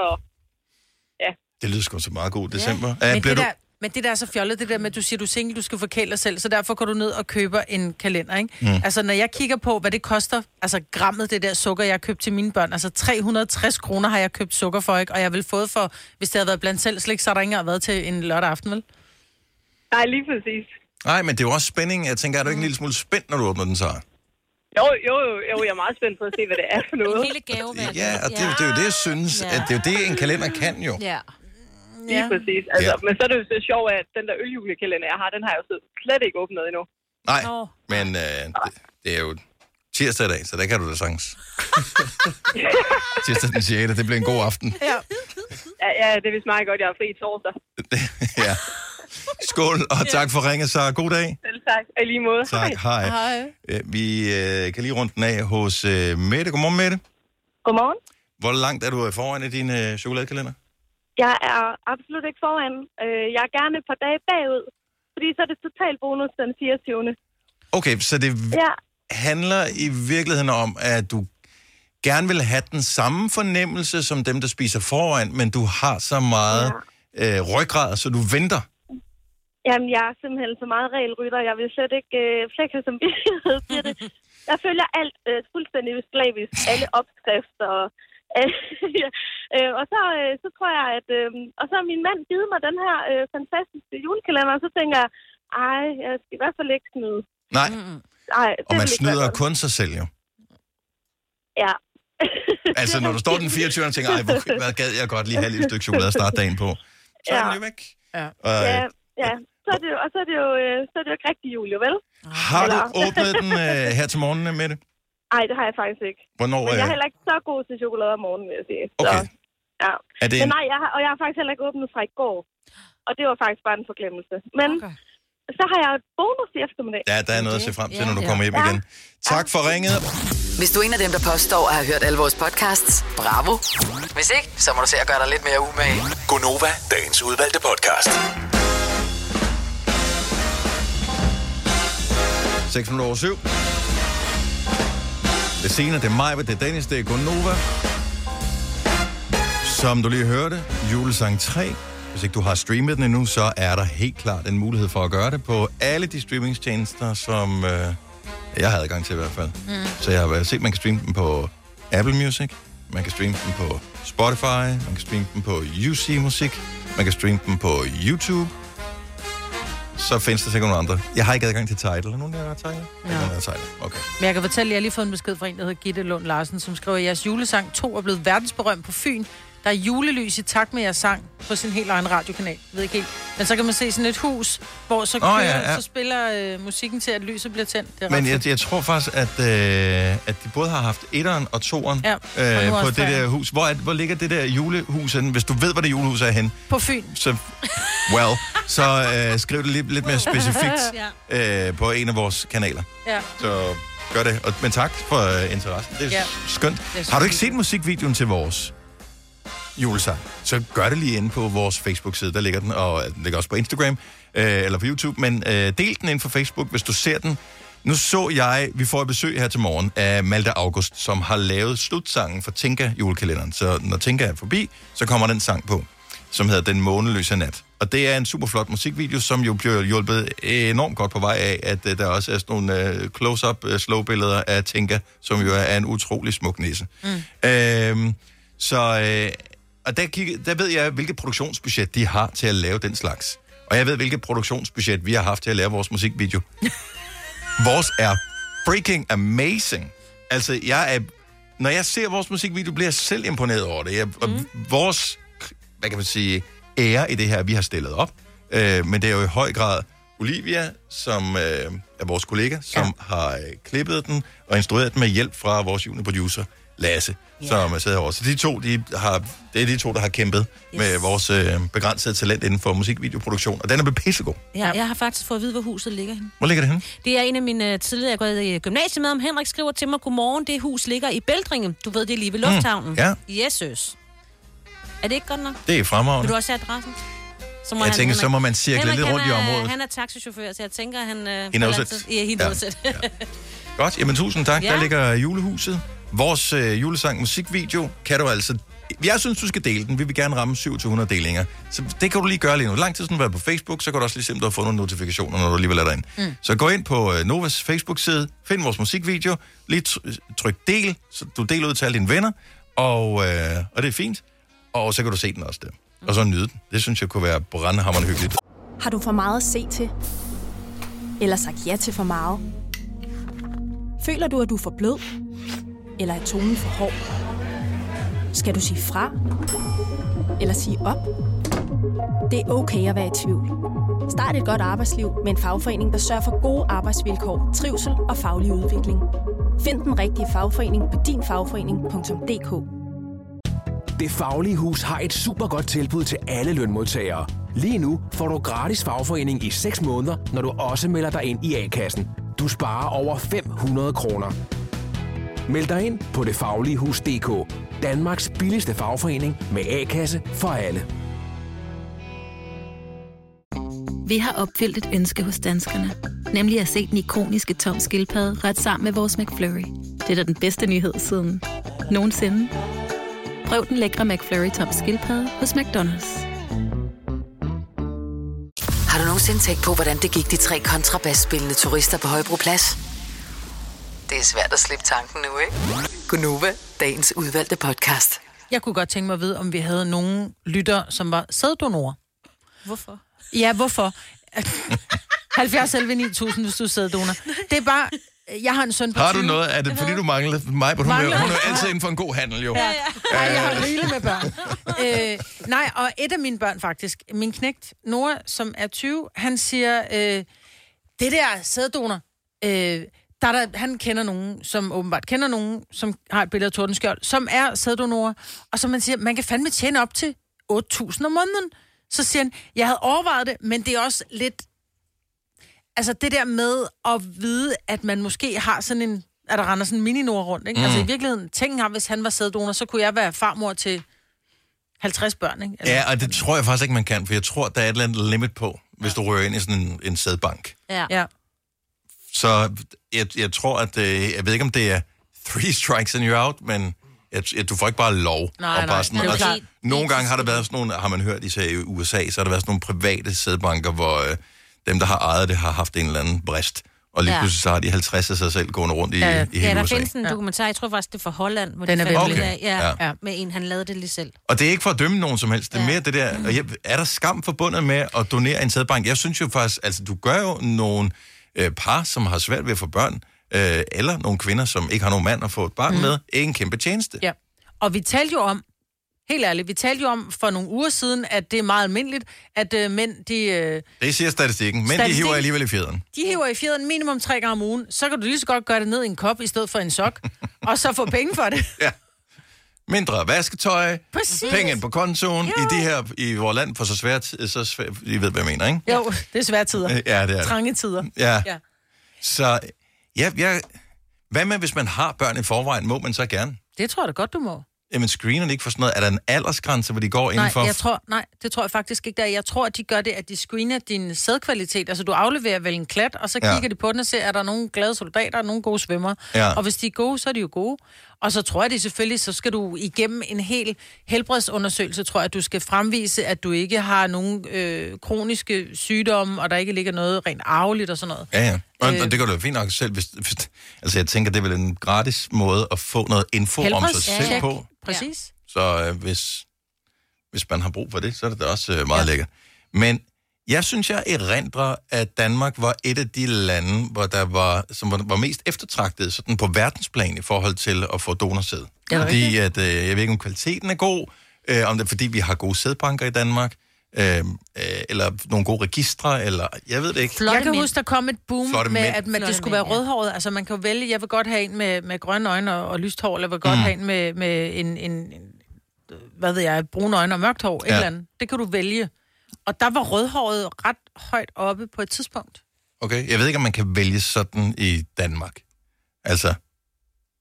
Ja. Det lyder sgu så meget god december. Ja. Men, bliver det du... der, men det der er så fjollet, det der med, at du siger, du er single, du skal forkæle dig selv, så derfor går du ned og køber en kalender, ikke? Mm. Altså, når jeg kigger på, hvad det koster, altså grammet, det der sukker, jeg har købt til mine børn, altså 360 kroner har jeg købt sukker for, ikke? Og jeg vel fået for, hvis det havde været blandt selv slik, så har der ikke engang været til en lørdag aften, vel? Nej, lige præcis. Nej, men det er jo også spænding. Jeg tænker, er du ikke en lille smule spændt, når du åbner den, så? Jo, jo, jo, jo, jeg er meget spændt på at se, hvad det er for noget. Hele gaveværk. Ja, og det, er jo- det er jo det, jeg synes, Ja. at det er jo det, en kalender kan jo. Ja. Lige Ja. præcis. Altså, Ja. Men så er det jo så sjovt, at den der øljulekalender, jeg har, den har jeg jo så slet ikke åbnet endnu. Nej, men øh, det, det er jo tirsdag i dag, så der kan du da sagtens. tirsdag den 6. Det bliver en god aften. Ja. ja, ja, det vil meget godt, jeg er fri torsdag. ja. Skål, og tak for ringet, så god dag. Selv tak. Og i lige måde. Tak, hej. Øh, Vi øh, kan lige rundt den af hos øh, Mette. Godmorgen, Mette. Godmorgen. Hvor langt er du øh, foran i din øh, chokoladekalender? Jeg er absolut ikke foran. Øh, Jeg er gerne et par dage bagud, fordi så er det total bonus den 24. Okay, så det Ja, handler i virkeligheden om, at du gerne vil have den samme fornemmelse som dem, der spiser foran, men du har så meget ja. øh, ryggrad, så du venter. jamen jeg er simpelthen så meget regelrytter. Jeg vil slet ikke øh, ikke have samvittighed til det. Jeg følger alt øh, fuldstændig slavisk. Alle opskrifter og. øh, og så, øh, så tror jeg, at... Øh, og så har min mand givet mig den her øh, fantastiske julekalender, og så tænker jeg, ej, jeg skal i hvert fald ikke snyde. Nej, Ej, det og man snyder kun sig selv jo. Ja. Altså, når du står den 24. og tænker, ej, hvor hvad gad jeg godt lige have et stykke chokolade at starte dagen på. Så er den jo væk. Ja. Og, Ja, øh, ja. Så er det, jo- og så er det jo, øh, så er det jo ikke rigtig jul, jo vel? har du Eller- åbnet den øh, her til morgen med det? Nej, det har jeg faktisk ikke. Hvornår? Men jeg er Øh, heller ikke så god til chokolade om morgenen, vil jeg sige. Okay. Så, ja. Er det Men en- nej, jeg har, og jeg har faktisk heller ikke åbnet fra i går. Og det var faktisk bare en forglemmelse. Men okay. så har jeg et bonus i eftermiddag. ja, der er noget at se frem til, når du Ja. kommer hjem Ja. igen. Tak for ringet. Hvis du er en af dem, der påstår at have hørt alle vores podcasts, bravo. Hvis ikke, så må du se at gøre dig lidt mere umage. Gonova, dagens udvalgte podcast. 6 minutter over 7. Det er Sina, det er mig, det er Dennis, det er Gunova. Som du lige hørte, julesang 3. Hvis ikke du har streamet den endnu, så er der helt klart en mulighed for at gøre det på alle de streamingstjenester, som øh, jeg har adgang til i hvert fald. Mm. Så jeg har set, at man kan streame den på Apple Music, man kan streame den på Spotify, man kan streame den på UC Musik, man kan streame den på YouTube. Så findes der sikkert nogle andre. Jeg har ikke adgang til Tidal. Er nogen, der har Tidal? Ja. Nogen, der har Tidal. Okay. Men jeg kan fortælle, at jeg har lige fået en besked fra en, der hedder Gitte Lund Larsen, som skriver, at jeres julesang 2 er blevet verdensberømt på Fyn. Der er julelys i takt med jeres sang på sin helt egen radiokanal. Jeg ved ikke helt. Men så kan man se sådan et hus, hvor så, kører, oh, ja, ja, ja. så spiller øh, musikken til, at lyset bliver tændt. Det er Men jeg, jeg tror faktisk, at, øh, at de både har haft etteren og toeren Ja, og øh, på det der hus. Hvor, er, hvor ligger det der julehus henne? Hvis du ved, hvor det julehus er henne, På Fyn. så, well, så øh, skriv det lidt, lidt mere specifikt øh, på en af vores kanaler. Ja. Så gør det. Og, men tak for øh, interessen. Det er Ja. ja. skønt. Det er Har du ikke set musikvideoen til vores julesang? Så gør det lige inde på vores Facebook-side. Der ligger den, og den ligger også på Instagram øh, eller på YouTube. Men øh, del den ind på Facebook, hvis du ser den. Nu så jeg, vi får et besøg her til morgen af Malte August, som har lavet slutsangen for Tinka julekalenderen. Så når Tinka er forbi, så kommer den sang på, som hedder Den måneløse nat. Og det er en super flot musikvideo, som jo bliver hjulpet enormt godt på vej af, at uh, der også er sådan nogle uh, close-up uh, slow-billeder af Tinka, som jo er en utrolig smuk nisse. Mm. Øhm, så, øh, og der, kig, der ved jeg, hvilket produktionsbudget de har til at lave den slags. Og jeg ved, hvilket produktionsbudget vi har haft til at lave vores musikvideo. vores er freaking amazing. Altså, jeg er... Når jeg ser vores musikvideo, bliver jeg selv imponeret over det. Jeg, mm. Vores, hvad kan man sige, ære i det her, vi har stillet op. Øh, men det er jo i høj grad Olivia, som øh, er vores kollega, som ja. har øh, klippet den og instrueret den med hjælp fra vores juniorproducer, Lasse, yeah. som er siddet over. Så de to, de har, det er de to, der har kæmpet yes. med vores øh, begrænsede talent inden for musikvideoproduktion. Og den er blevet pissegod. Ja, jeg har faktisk fået at vide, hvor huset ligger henne. Hvor ligger det henne? Det er en af mine øh, tidligere, jeg er gået i gymnasiet med, om Henrik skriver til mig, godmorgen, det hus ligger i Bældringe. Du ved, det er lige ved lufthavnen. ja. Jesus. Er det ikke godt nok? Det er fremragende. Vil du også have adressen? Så Jeg tænker, så må man cirkle Henrik, lidt han rundt i er- området. Han er taxichauffør, så jeg tænker, han... Øh, He knows får it. altid- Ja, he knows it. Godt, jamen tusind tak. Ja. Ja. Der ligger julehuset. Vores øh, julesang musikvideo kan du altså... Jeg synes, du skal dele den. Vi vil gerne ramme 2700 delinger. Så det kan du lige gøre lige nu. Lang tid siden du på Facebook, så kan du også lige se, om du har fået nogle notifikationer, når du alligevel er derinde. Mm. Så gå ind på øh, Novas Facebook-side, find vores musikvideo, lige tr- tryk del, så du deler ud til alle dine venner, og, øh, og det er fint. Og så kan du se den også der. Og så nyde den. Det synes jeg kunne være brandhammerende hyggeligt. Har du for meget at se til? Eller sagt ja til for meget? Føler du, at du er for blød? Eller er tonen for hård? Skal du sige fra? Eller sige op? Det er okay at være i tvivl. Start et godt arbejdsliv med en fagforening, der sørger for gode arbejdsvilkår, trivsel og faglig udvikling. Find den rigtige fagforening på dinfagforening.dk. Det Faglige Hus har et super godt tilbud til alle lønmodtagere. Lige nu får du gratis fagforening i 6 måneder, når du også melder dig ind i A-kassen. Du sparer over 500 kroner. Meld dig ind på detfagligehus.dk. Danmarks billigste fagforening med A-kasse for alle. Vi har opfyldt et ønske hos danskerne. Nemlig at se den ikoniske tom skildpadde ret sammen med vores McFlurry. Det er da den bedste nyhed siden nogensinde. Prøv den lækre McFlurry tom skildpadde hos McDonald's. Har du nogensinde tænkt på, hvordan det gik de tre kontrabasspillende turister på Højbroplads? Det er svært at slippe tanken nu, ikke? Gunova, dagens udvalgte podcast. Jeg kunne godt tænke mig at vide, om vi havde nogen lytter, som var sæddonorer. Hvorfor? Ja, hvorfor? 70 11 9000, hvis du er sæddonor. Det er bare... Jeg har en søn på Har du 20. noget? Er det fordi, du mangler mig? Hun, Mangler? er- hun er jo altid inden for en god handel, jo. Ja, ja. Nej, jeg har rigeligt med børn. øh, nej, og et af mine børn faktisk, min knægt Nora, som er 20, han siger, øh, det der sæddonor, øh, der er der, han kender nogen, som åbenbart kender nogen, som har et billede af Tordenskjold, som er sæddonorer, og så man siger, man kan fandme tjene op til 8.000 om måneden. Så siger han, jeg havde overvejet det, men det er også lidt... Altså det der med at vide, at man måske har sådan en... At der render sådan en mini rundt, ikke? Mm. Mm. Altså i virkeligheden, tænk ham, hvis han var sæddonor, så kunne jeg være farmor til 50 børn, ikke? Eller- Ja, og det tror jeg faktisk ikke, man kan, for jeg tror, der er et eller andet limit på, hvis du rører ind i sådan en, en sædbank. Ja. ja. Så jeg, jeg tror, at... Øh, jeg ved ikke, om det er three strikes and you're out, men jeg, jeg, du får ikke bare lov. Nej, og nej, bare sådan, er og klart. Nogle gange har der været sådan nogle, har man hørt, især i USA, så har der været sådan nogle private sædbanker, hvor øh, dem, der har ejet det, har haft en eller anden brist. Og lige Ja. pludselig så har de 50 af sig selv gående rundt i, Ja, i ja hele der USA. findes en dokumentar, jeg tror faktisk, det er fra Holland, hvor Den de er fandt ud af, ja, Okay. ja. med en, han lavede det lige selv. Og det er ikke for at dømme nogen som helst. Det er mere det der... Og jeg, er der skam forbundet med at donere en sædbank? Jeg synes jo faktisk... Altså, du gør jo nogle øh, par, som har svært ved at få børn, øh, eller nogle kvinder, som ikke har nogen mand at få et barn mm. med, en kæmpe tjeneste. Ja. Og vi talte jo om, helt ærligt, vi talte jo om for nogle uger siden, at det er meget almindeligt, at øh, mænd, de, øh, Det siger statistikken, men de Statistik- hiver alligevel i fjederen. de hiver i fjeden minimum tre gange om ugen. Så kan du lige så godt gøre det ned i en kop, i stedet for en sok, og så få penge for det. Ja. Mindre vasketøj, Præcis. penge på kontoen, Jo. i det her, i vores land, for så svært, så svært, I ved, hvad jeg mener, ikke? Jo, det er svære tider. Ja, det er. Trange tider. Ja. ja. Så, ja, ja, hvad med, hvis man har børn i forvejen, må man så gerne? Det tror jeg da godt, du må. Jamen, screener de ikke for sådan noget? Er der en aldersgrænse, hvor de går Nej, indenfor? jeg tror, nej, det tror jeg faktisk ikke, der er. Jeg tror, at de gør det, at de screener din sædkvalitet. Altså, du afleverer vel en klat, og så Ja. kigger de på den og ser, er der nogle glade soldater og nogle gode svømmer. Ja. Og hvis de er gode, så er de jo gode. Og så tror jeg det selvfølgelig, så skal du igennem en hel helbredsundersøgelse, tror jeg, at du skal fremvise, at du ikke har nogen øh, kroniske sygdomme, og der ikke ligger noget rent arveligt og sådan noget. Ja, ja. Og, Øh. og det gør du fint nok selv. Hvis, hvis, altså, jeg tænker, det er vel en gratis måde at få noget info om sig selv på. Præcis. Så øh, hvis, hvis man har brug for det, så er det da også øh, meget ja. lækkert. Men jeg synes, jeg erindrer, at Danmark var et af de lande, hvor der var, som var, var mest eftertragtet sådan på verdensplan i forhold til at få donorsæd. Fordi at, øh, jeg ved ikke, om kvaliteten er god, øh, om det er fordi, vi har gode sædbanker i Danmark, øh, øh, eller nogle gode registre, eller jeg ved det ikke. jeg kan huske, der kom et boom Flotte med, mænd. at man, det Flotte skulle være mænd, ja. rødhåret. Altså, man kan vælge, jeg vil godt have en med, med grønne øjne og, og lyst hår, eller jeg vil godt Mm. have en med, med en, en, en, hvad ved jeg, brune øjne og mørkt hår, ja. Ja. et eller andet. Det kan du vælge. Og der var rødhåret ret højt oppe på et tidspunkt. Okay, jeg ved ikke, om man kan vælge sådan i Danmark. Altså,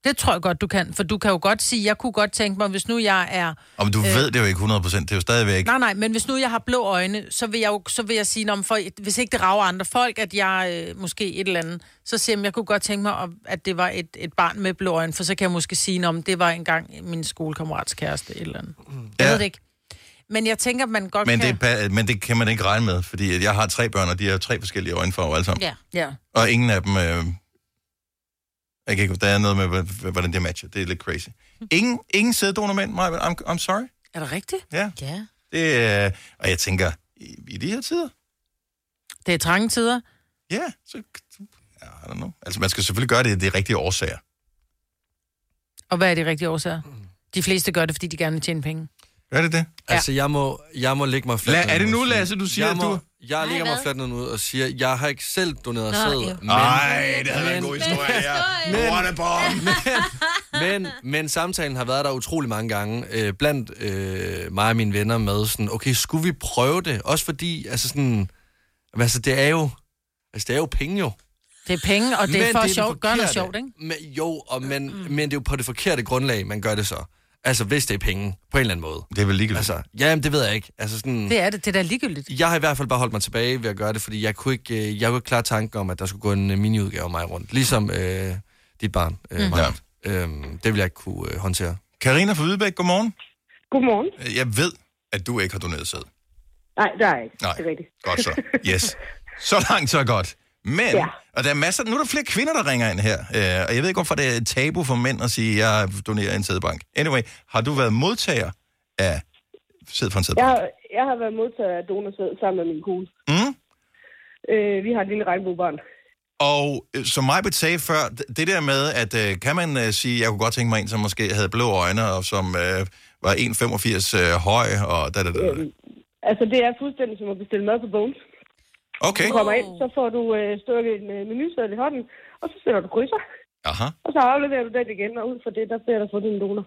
Det tror jeg godt, du kan. For du kan jo godt sige, jeg kunne godt tænke mig, hvis nu jeg er... om du øh, ved det jo ikke 100%, det er jo stadigvæk... Nej, nej, men hvis nu jeg har blå øjne, så vil jeg jo så vil jeg sige, når for, hvis ikke det rager andre folk, at jeg øh, måske et eller andet, så siger jeg, jeg kunne godt tænke mig, at- at det var et, et barn med blå øjne, for så kan jeg måske sige, om det var engang min skolekammerats kæreste, et eller andet. Jeg Ja. ved det ikke. Men jeg tænker, at man godt Men kan... det, men det kan man ikke regne med, fordi jeg har tre børn, og de har tre forskellige øjenfarver alle sammen. Ja. Ja. Og ingen af dem... Øh, jeg kan ikke, der er noget med, hvordan det matcher. Det er lidt crazy. Ingen, ingen sæddonormænd, Maja, I'm, I'm sorry. Er det rigtigt? Ja. Ja. Det er, og jeg tænker, i, i de her tider, Det er trange tider. ja, så... Ja, I don't know. Altså, man skal selvfølgelig gøre det af de rigtige årsager. Og hvad er de rigtige årsager? De fleste gør det, fordi de gerne vil tjene penge. Er det det? Altså, jeg må, jeg må lægge mig fladt La- er det nu, Lasse, du siger, jeg at må, du- Jeg lægger mig fladt ned nu og siger, jeg har ikke selv doneret Nå, sæd. Men, Nej, det havde været en god historie, ja. Men- What a bomb! men, men samtalen har været der utrolig mange gange, øh, blandt øh, mig og mine venner med sådan, okay, skulle vi prøve det? Også fordi, altså sådan, altså det er jo, altså det er jo penge jo. Det er penge, og det er Men for at det sjov, gøre noget sjovt, ikke? Men, jo, og men, mm. men det er jo på det forkerte grundlag, man gør det så. Altså, hvis det er penge, på en eller anden måde. Det er vel ligegyldigt. Altså, ja, men det ved jeg ikke. Altså, sådan, Det er det. Det er da ligegyldigt. Jeg har i hvert fald bare holdt mig tilbage ved at gøre det, fordi jeg kunne ikke, øh, jeg kunne ikke klare tanken om, at der skulle gå en øh, miniudgave af mig rundt. Ligesom øh, dit barn, øh, mm. Maja. Øhm, det vil jeg ikke kunne øh, håndtere. Karina fra Hvidebæk, godmorgen. Godmorgen. Jeg ved, at du ikke har doneret sæd. Nej, det er jeg ikke. Nej. Det er rigtigt. Godt så. Yes. Så langt, så godt. Men, ja. Og der er masser, nu er der flere kvinder, der ringer ind her. Øh, og jeg ved ikke, hvorfor det er et tabu for mænd at sige, at jeg donerer en sædbank. Anyway, har du været modtager af sæd fra en sædbank? Jeg, har- jeg har været modtager af donorsæd sammen med min kone. Mm? Øh, vi har et lille regnbuebarn. Og øh, som mig sagde før, det der med, at øh, kan man øh, sige, jeg kunne godt tænke mig en, som måske havde blå øjne, og som øh, var 1,85 øh, høj, og da, da, da. Øhm, altså, det er fuldstændig som at bestille mad på Bones. Okay. Du kommer ind, så får du øh, stukket en øh, menuseddel i hånden, og så sætter du krydser. Aha. Og så afleverer du den igen, og ud fra det, der bliver der fået din donor.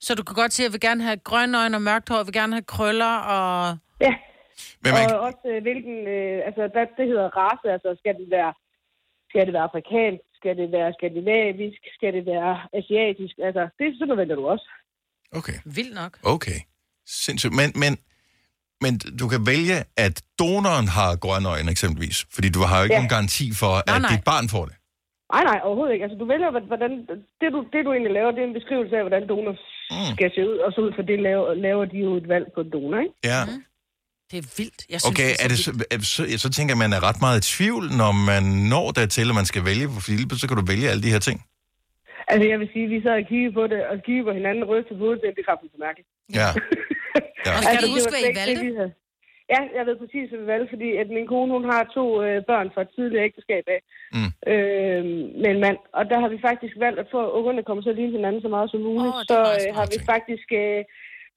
Så du kan godt sige, at jeg vil gerne have grønne øjne og mørkt hår, jeg vil gerne have krøller og... Ja. Men man, Og også øh, hvilken, øh, altså der, det hedder race, altså skal det være, skal det være afrikansk, skal det være skandinavisk, skal det være asiatisk, altså det sådan noget vælger du også. okay. Vildt nok. Okay. Sindssygt. Men, men, men du kan vælge, at donoren har grønne øjne eksempelvis. Fordi du har jo ikke Ja. nogen garanti for, Nej, at nej. dit barn får det. Nej, nej, overhovedet ikke. Altså du vælger, hvad- hvordan, det du, det du egentlig laver, det er en beskrivelse af, hvordan donor Mm. skal se ud, og så ud fra det laver, laver de jo et valg på en donor, ikke? Ja. Det er vildt. Jeg synes, Okay, det er det så, er, så, så tænker jeg, at man er ret meget i tvivl, når man når dertil, at man skal vælge. Pludselig så kan du vælge alle de her ting. Altså jeg vil sige, vi sad og kiggede på det, og kiggede på hinanden ryste på hovedet, det er bekræftelse mærkeligt. Ja. ja. Og skal Altså, du det huske, hvad I det, valgte? vi havde. Ja, jeg ved præcis, hvad vi valgte, fordi at min kone, hun har to øh, børn fra et tidligere ægteskab af, Mm. øh, med en mand. Og der har vi faktisk valgt at få ungerne komme så lige hinanden så meget som muligt. Det så øh, har vi faktisk øh,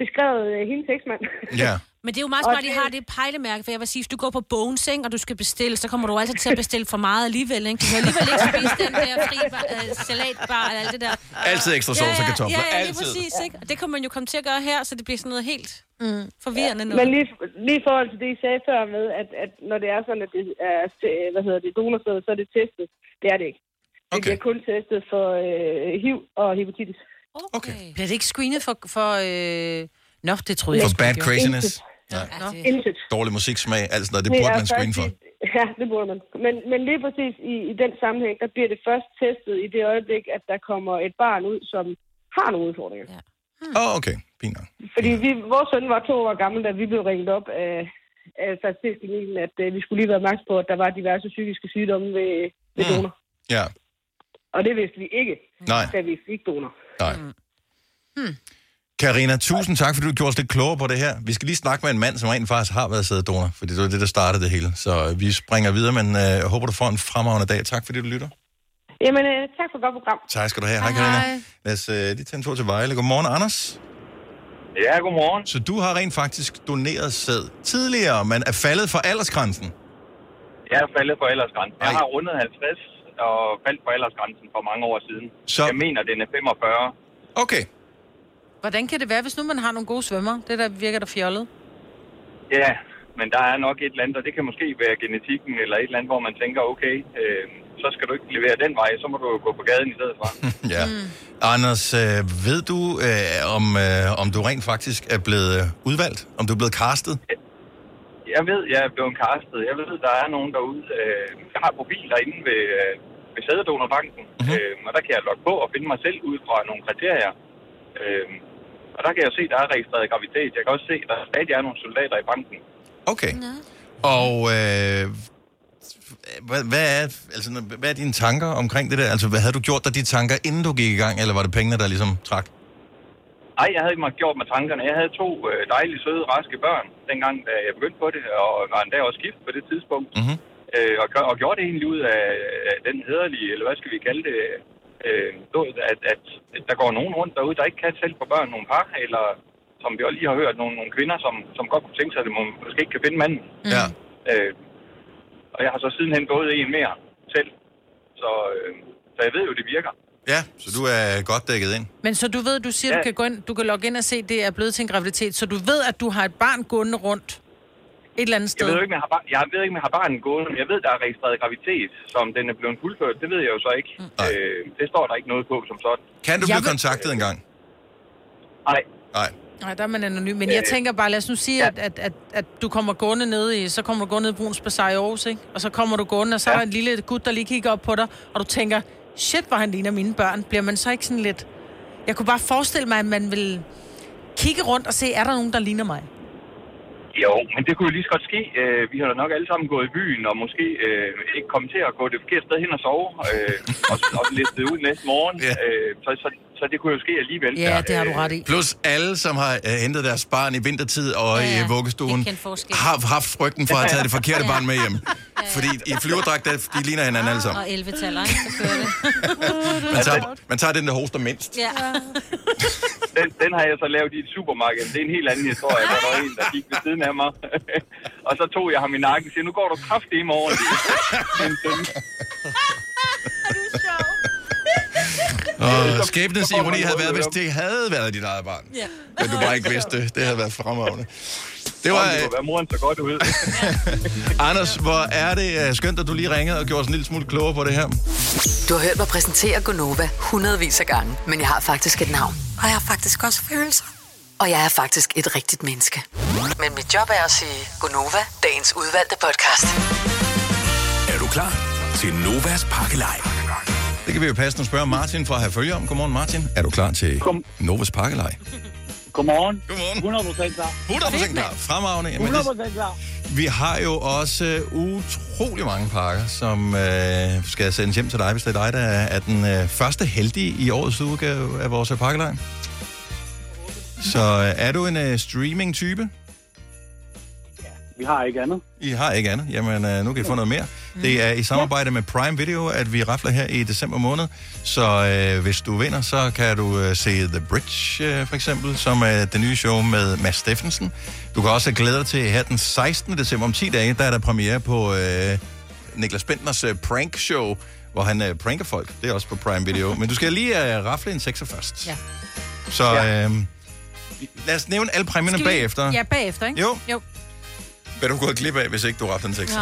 beskrevet øh, hendes eksmand. Ja. Men det er jo meget Og smart, at I det- har det pejlemærke, for jeg vil sige, hvis du går på Bones, ikke, og du skal bestille, så kommer du altid til at bestille for meget alligevel, ikke? Du kan alligevel ikke spise den der fri bar, øh, salatbar eller alt det der. Altid ekstra sovs og kartofler. Ja, ja, lige Altid. præcis, ikke? Og det kommer man jo komme til at gøre her, så det bliver sådan noget helt mm. forvirrende noget. Men lige, lige i forhold til det, I sagde før med, at, at når det er sådan, at det er hvad hedder det, donorsæd, så er det testet. Det er det ikke. Det Okay. bliver kun testet for øh, HIV og hepatitis. Okay. Bliver det ikke screenet for... for øh... Nå, det troede jeg For ikke, bad det Ja. Nej. Nå. Intet. Dårlig musiksmag, alt sådan noget. Det burde er man screen for. Ja, det burde man. Men, men lige præcis i, i den sammenhæng, der bliver det først testet i det øjeblik, at der kommer et barn ud, som har nogle udfordringer. Ja. Åh, oh, okay. Fint nok. Fordi vi, vores søn var to år gammel, da vi blev ringet op af, af fertilitetsklinikken, at øh, vi skulle lige være opmærksom på, at der var diverse psykiske sygdomme ved, ved donor. Ja. Og det vidste vi ikke, Nej. da vi fik donor. Nej. Karina, tusind tak, fordi du gjorde os lidt klogere på det her. Vi skal lige snakke med en mand, som rent faktisk har været sæddonor, for det var det, der startede det hele. Så øh, vi springer videre, men øh, jeg håber, du får en fremragende dag. Tak, fordi du lytter. Jamen, øh, tak for et godt program. Tak skal du have. Hej, Karina. Lad os øh, lige tage en tur til Vejle. Godmorgen, Anders. Ja, godmorgen. Så du har rent faktisk doneret sæd tidligere, men er faldet for aldersgrænsen. Jeg er faldet på aldersgrænsen. Jeg har rundet 50 og faldt på aldersgrænsen for mange år siden. Så... Jeg mener, den er 45. Okay. Hvordan kan det være, hvis nu man har nogle gode svømmer? Det der virker der fjollet. Ja, men der er nok et eller andet, og det kan måske være genetikken eller et eller andet, hvor man tænker, okay, øh, så skal du ikke levere den vej, så må du gå på gaden i stedet for. Ja. Mm. Anders, øh, ved du, øh, om, øh, om du rent faktisk er blevet udvalgt? Om du er blevet castet? Jeg ved, jeg er blevet castet. Jeg ved, der er nogen derude. Øh, jeg har et profil derinde ved, øh, ved Sædedonorbanken, Mhm. mm-hmm. øh, og der kan jeg logge på og finde mig selv ud fra nogle kriterier. Øh, og der kan jeg se, der er registreret graviditet. Jeg kan også se, at der stadig er nogle soldater i banken. Okay. Og øh, hvad, hvad, er, altså, hvad er dine tanker omkring det der? Altså, hvad havde du gjort dig de tanker, inden du gik i gang, eller var det pengene, der ligesom trak? Nej, jeg havde ikke mig gjort med tankerne. Jeg havde to øh, dejlige, søde, raske børn, dengang da jeg begyndte på det, og var endda også gift på det tidspunkt. Mm-hmm. Øh, og, og gjorde det egentlig ud af, af den hederlige, eller hvad skal vi kalde det, øh, at, at, der går nogen rundt derude, der ikke kan selv få børn nogle par, eller som vi også lige har hørt, nogle, nogle kvinder, som, som godt kunne tænke sig, at de må- måske ikke kan finde manden. Ja. Øh, og jeg har så sidenhen gået en mere selv. Så, øh, så jeg ved jo, det virker. Ja, så du er godt dækket ind. Men så du ved, du siger, ja. du kan gå ind, du kan logge ind og se, at det er blevet til en graviditet, så du ved, at du har et barn gående rundt et eller andet Jeg sted. ved jo ikke, om jeg har, bar- jeg ved ikke, om jeg har barnet gående, men jeg ved, der er registreret graviditet, som den er blevet fuldført. Det ved jeg jo så ikke. Øh, det står der ikke noget på som sådan. Kan du Jeg blive vil- kontaktet en gang? Nej. Nej. Nej, der er man anonym. Men jeg Øh. tænker bare, lad os nu sige, at, at, at, at du kommer gående ned i, så kommer du gående ned i Bruns Bazaar i Aarhus, ikke? Og så kommer du gående, og så ja. er der en lille gut, der lige kigger op på dig, og du tænker, shit, hvor han ligner mine børn. Bliver man så ikke sådan lidt... Jeg kunne bare forestille mig, at man vil kigge rundt og se, er der nogen, der ligner mig? Jo, men det kunne jo lige så godt ske. Øh, vi har da nok alle sammen gået i byen, og måske øh, ikke kommet til at gå det forkerte sted hen og sove, øh, og, og listet ud næste morgen. Ja. Øh, så, så, så det kunne jo ske alligevel. Ja, det har du ret i. Plus alle, som har øh, hentet deres barn i vintertid og Ja, ja, ja. i vuggestuen, kendt forskel. har haft frygten for at have taget det forkerte barn med hjem. Fordi i flyverdragt, der, de ligner hinanden alle sammen. Og 11 taller, ikke? Så kører det. Man tager, man tager den, der hoster mindst. Ja. Den, den har jeg så lavet i et supermarked. Det er en helt anden historie, hvor der var en, der gik ved siden af mig. og så tog jeg ham i nakken og siger, nu går du kraftigt i morgen. Og skæbnens ironi havde været, hvis det havde været dit eget barn. Ja. Men du bare ikke vidste det. Det havde været fremragende. Det var, det være moren så godt ud. Anders, hvor er det uh, skønt, at du lige ringede og gjorde os en lille smule klogere på det her. Du har hørt mig præsentere Gonova hundredvis af gange, men jeg har faktisk et navn. Og jeg har faktisk også følelser. Og jeg er faktisk et rigtigt menneske. Men mit job er at sige Gonova, dagens udvalgte podcast. Er du klar til Novas pakkelej? Det kan vi jo passende spørge Martin fra at have følge om. Godmorgen Martin. Er du klar til Novas pakkelej? Godmorgen. Godmorgen. 100% klar. 100% klar. Fremragende. Jamen, det, 100% klar. vi har jo også utrolig mange pakker, som øh, skal sendes hjem til dig, hvis det er dig, der er den øh, første heldige i årets udgave af vores øh, pakkelej. Så øh, er du en øh, streaming-type? Vi har ikke andet. I har ikke andet. Jamen, øh, nu kan I få noget mere. Det er i samarbejde med Prime Video, at vi rafler her i december måned. Så øh, hvis du vinder, så kan du øh, se The Bridge, øh, for eksempel, som er det nye show med Mads Steffensen. Du kan også glæde dig til her den 16. december om 10 dage, der er der premiere på øh, Niklas Bentners øh, prank show, hvor han øh, pranker folk. Det er også på Prime Video. Men du skal lige øh, rafle en 6 først. Ja. Så øh, lad os nævne alle præmierne vi- bagefter. Ja, bagefter, ikke? Jo. Jo. Hvad du gået glip af, hvis ikke du rafler en 6? Ja.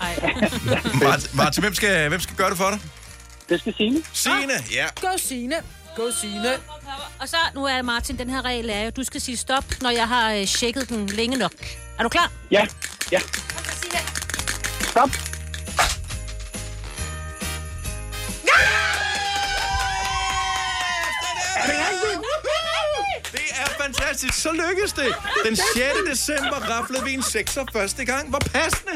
Ej. Martin, Martin hvem, skal, hvem skal gøre det for dig? Det skal Signe. Signe, ja. Gå Signe. Gå Signe. Og så, nu er Martin, den her regel er jo, du skal sige stop, når jeg har øh, tjekket den længe nok. Er du klar? Ja, ja. Stop. Det er fantastisk. Så lykkedes det. Den 6. december raflede vi en 6'er første gang. Hvor passende.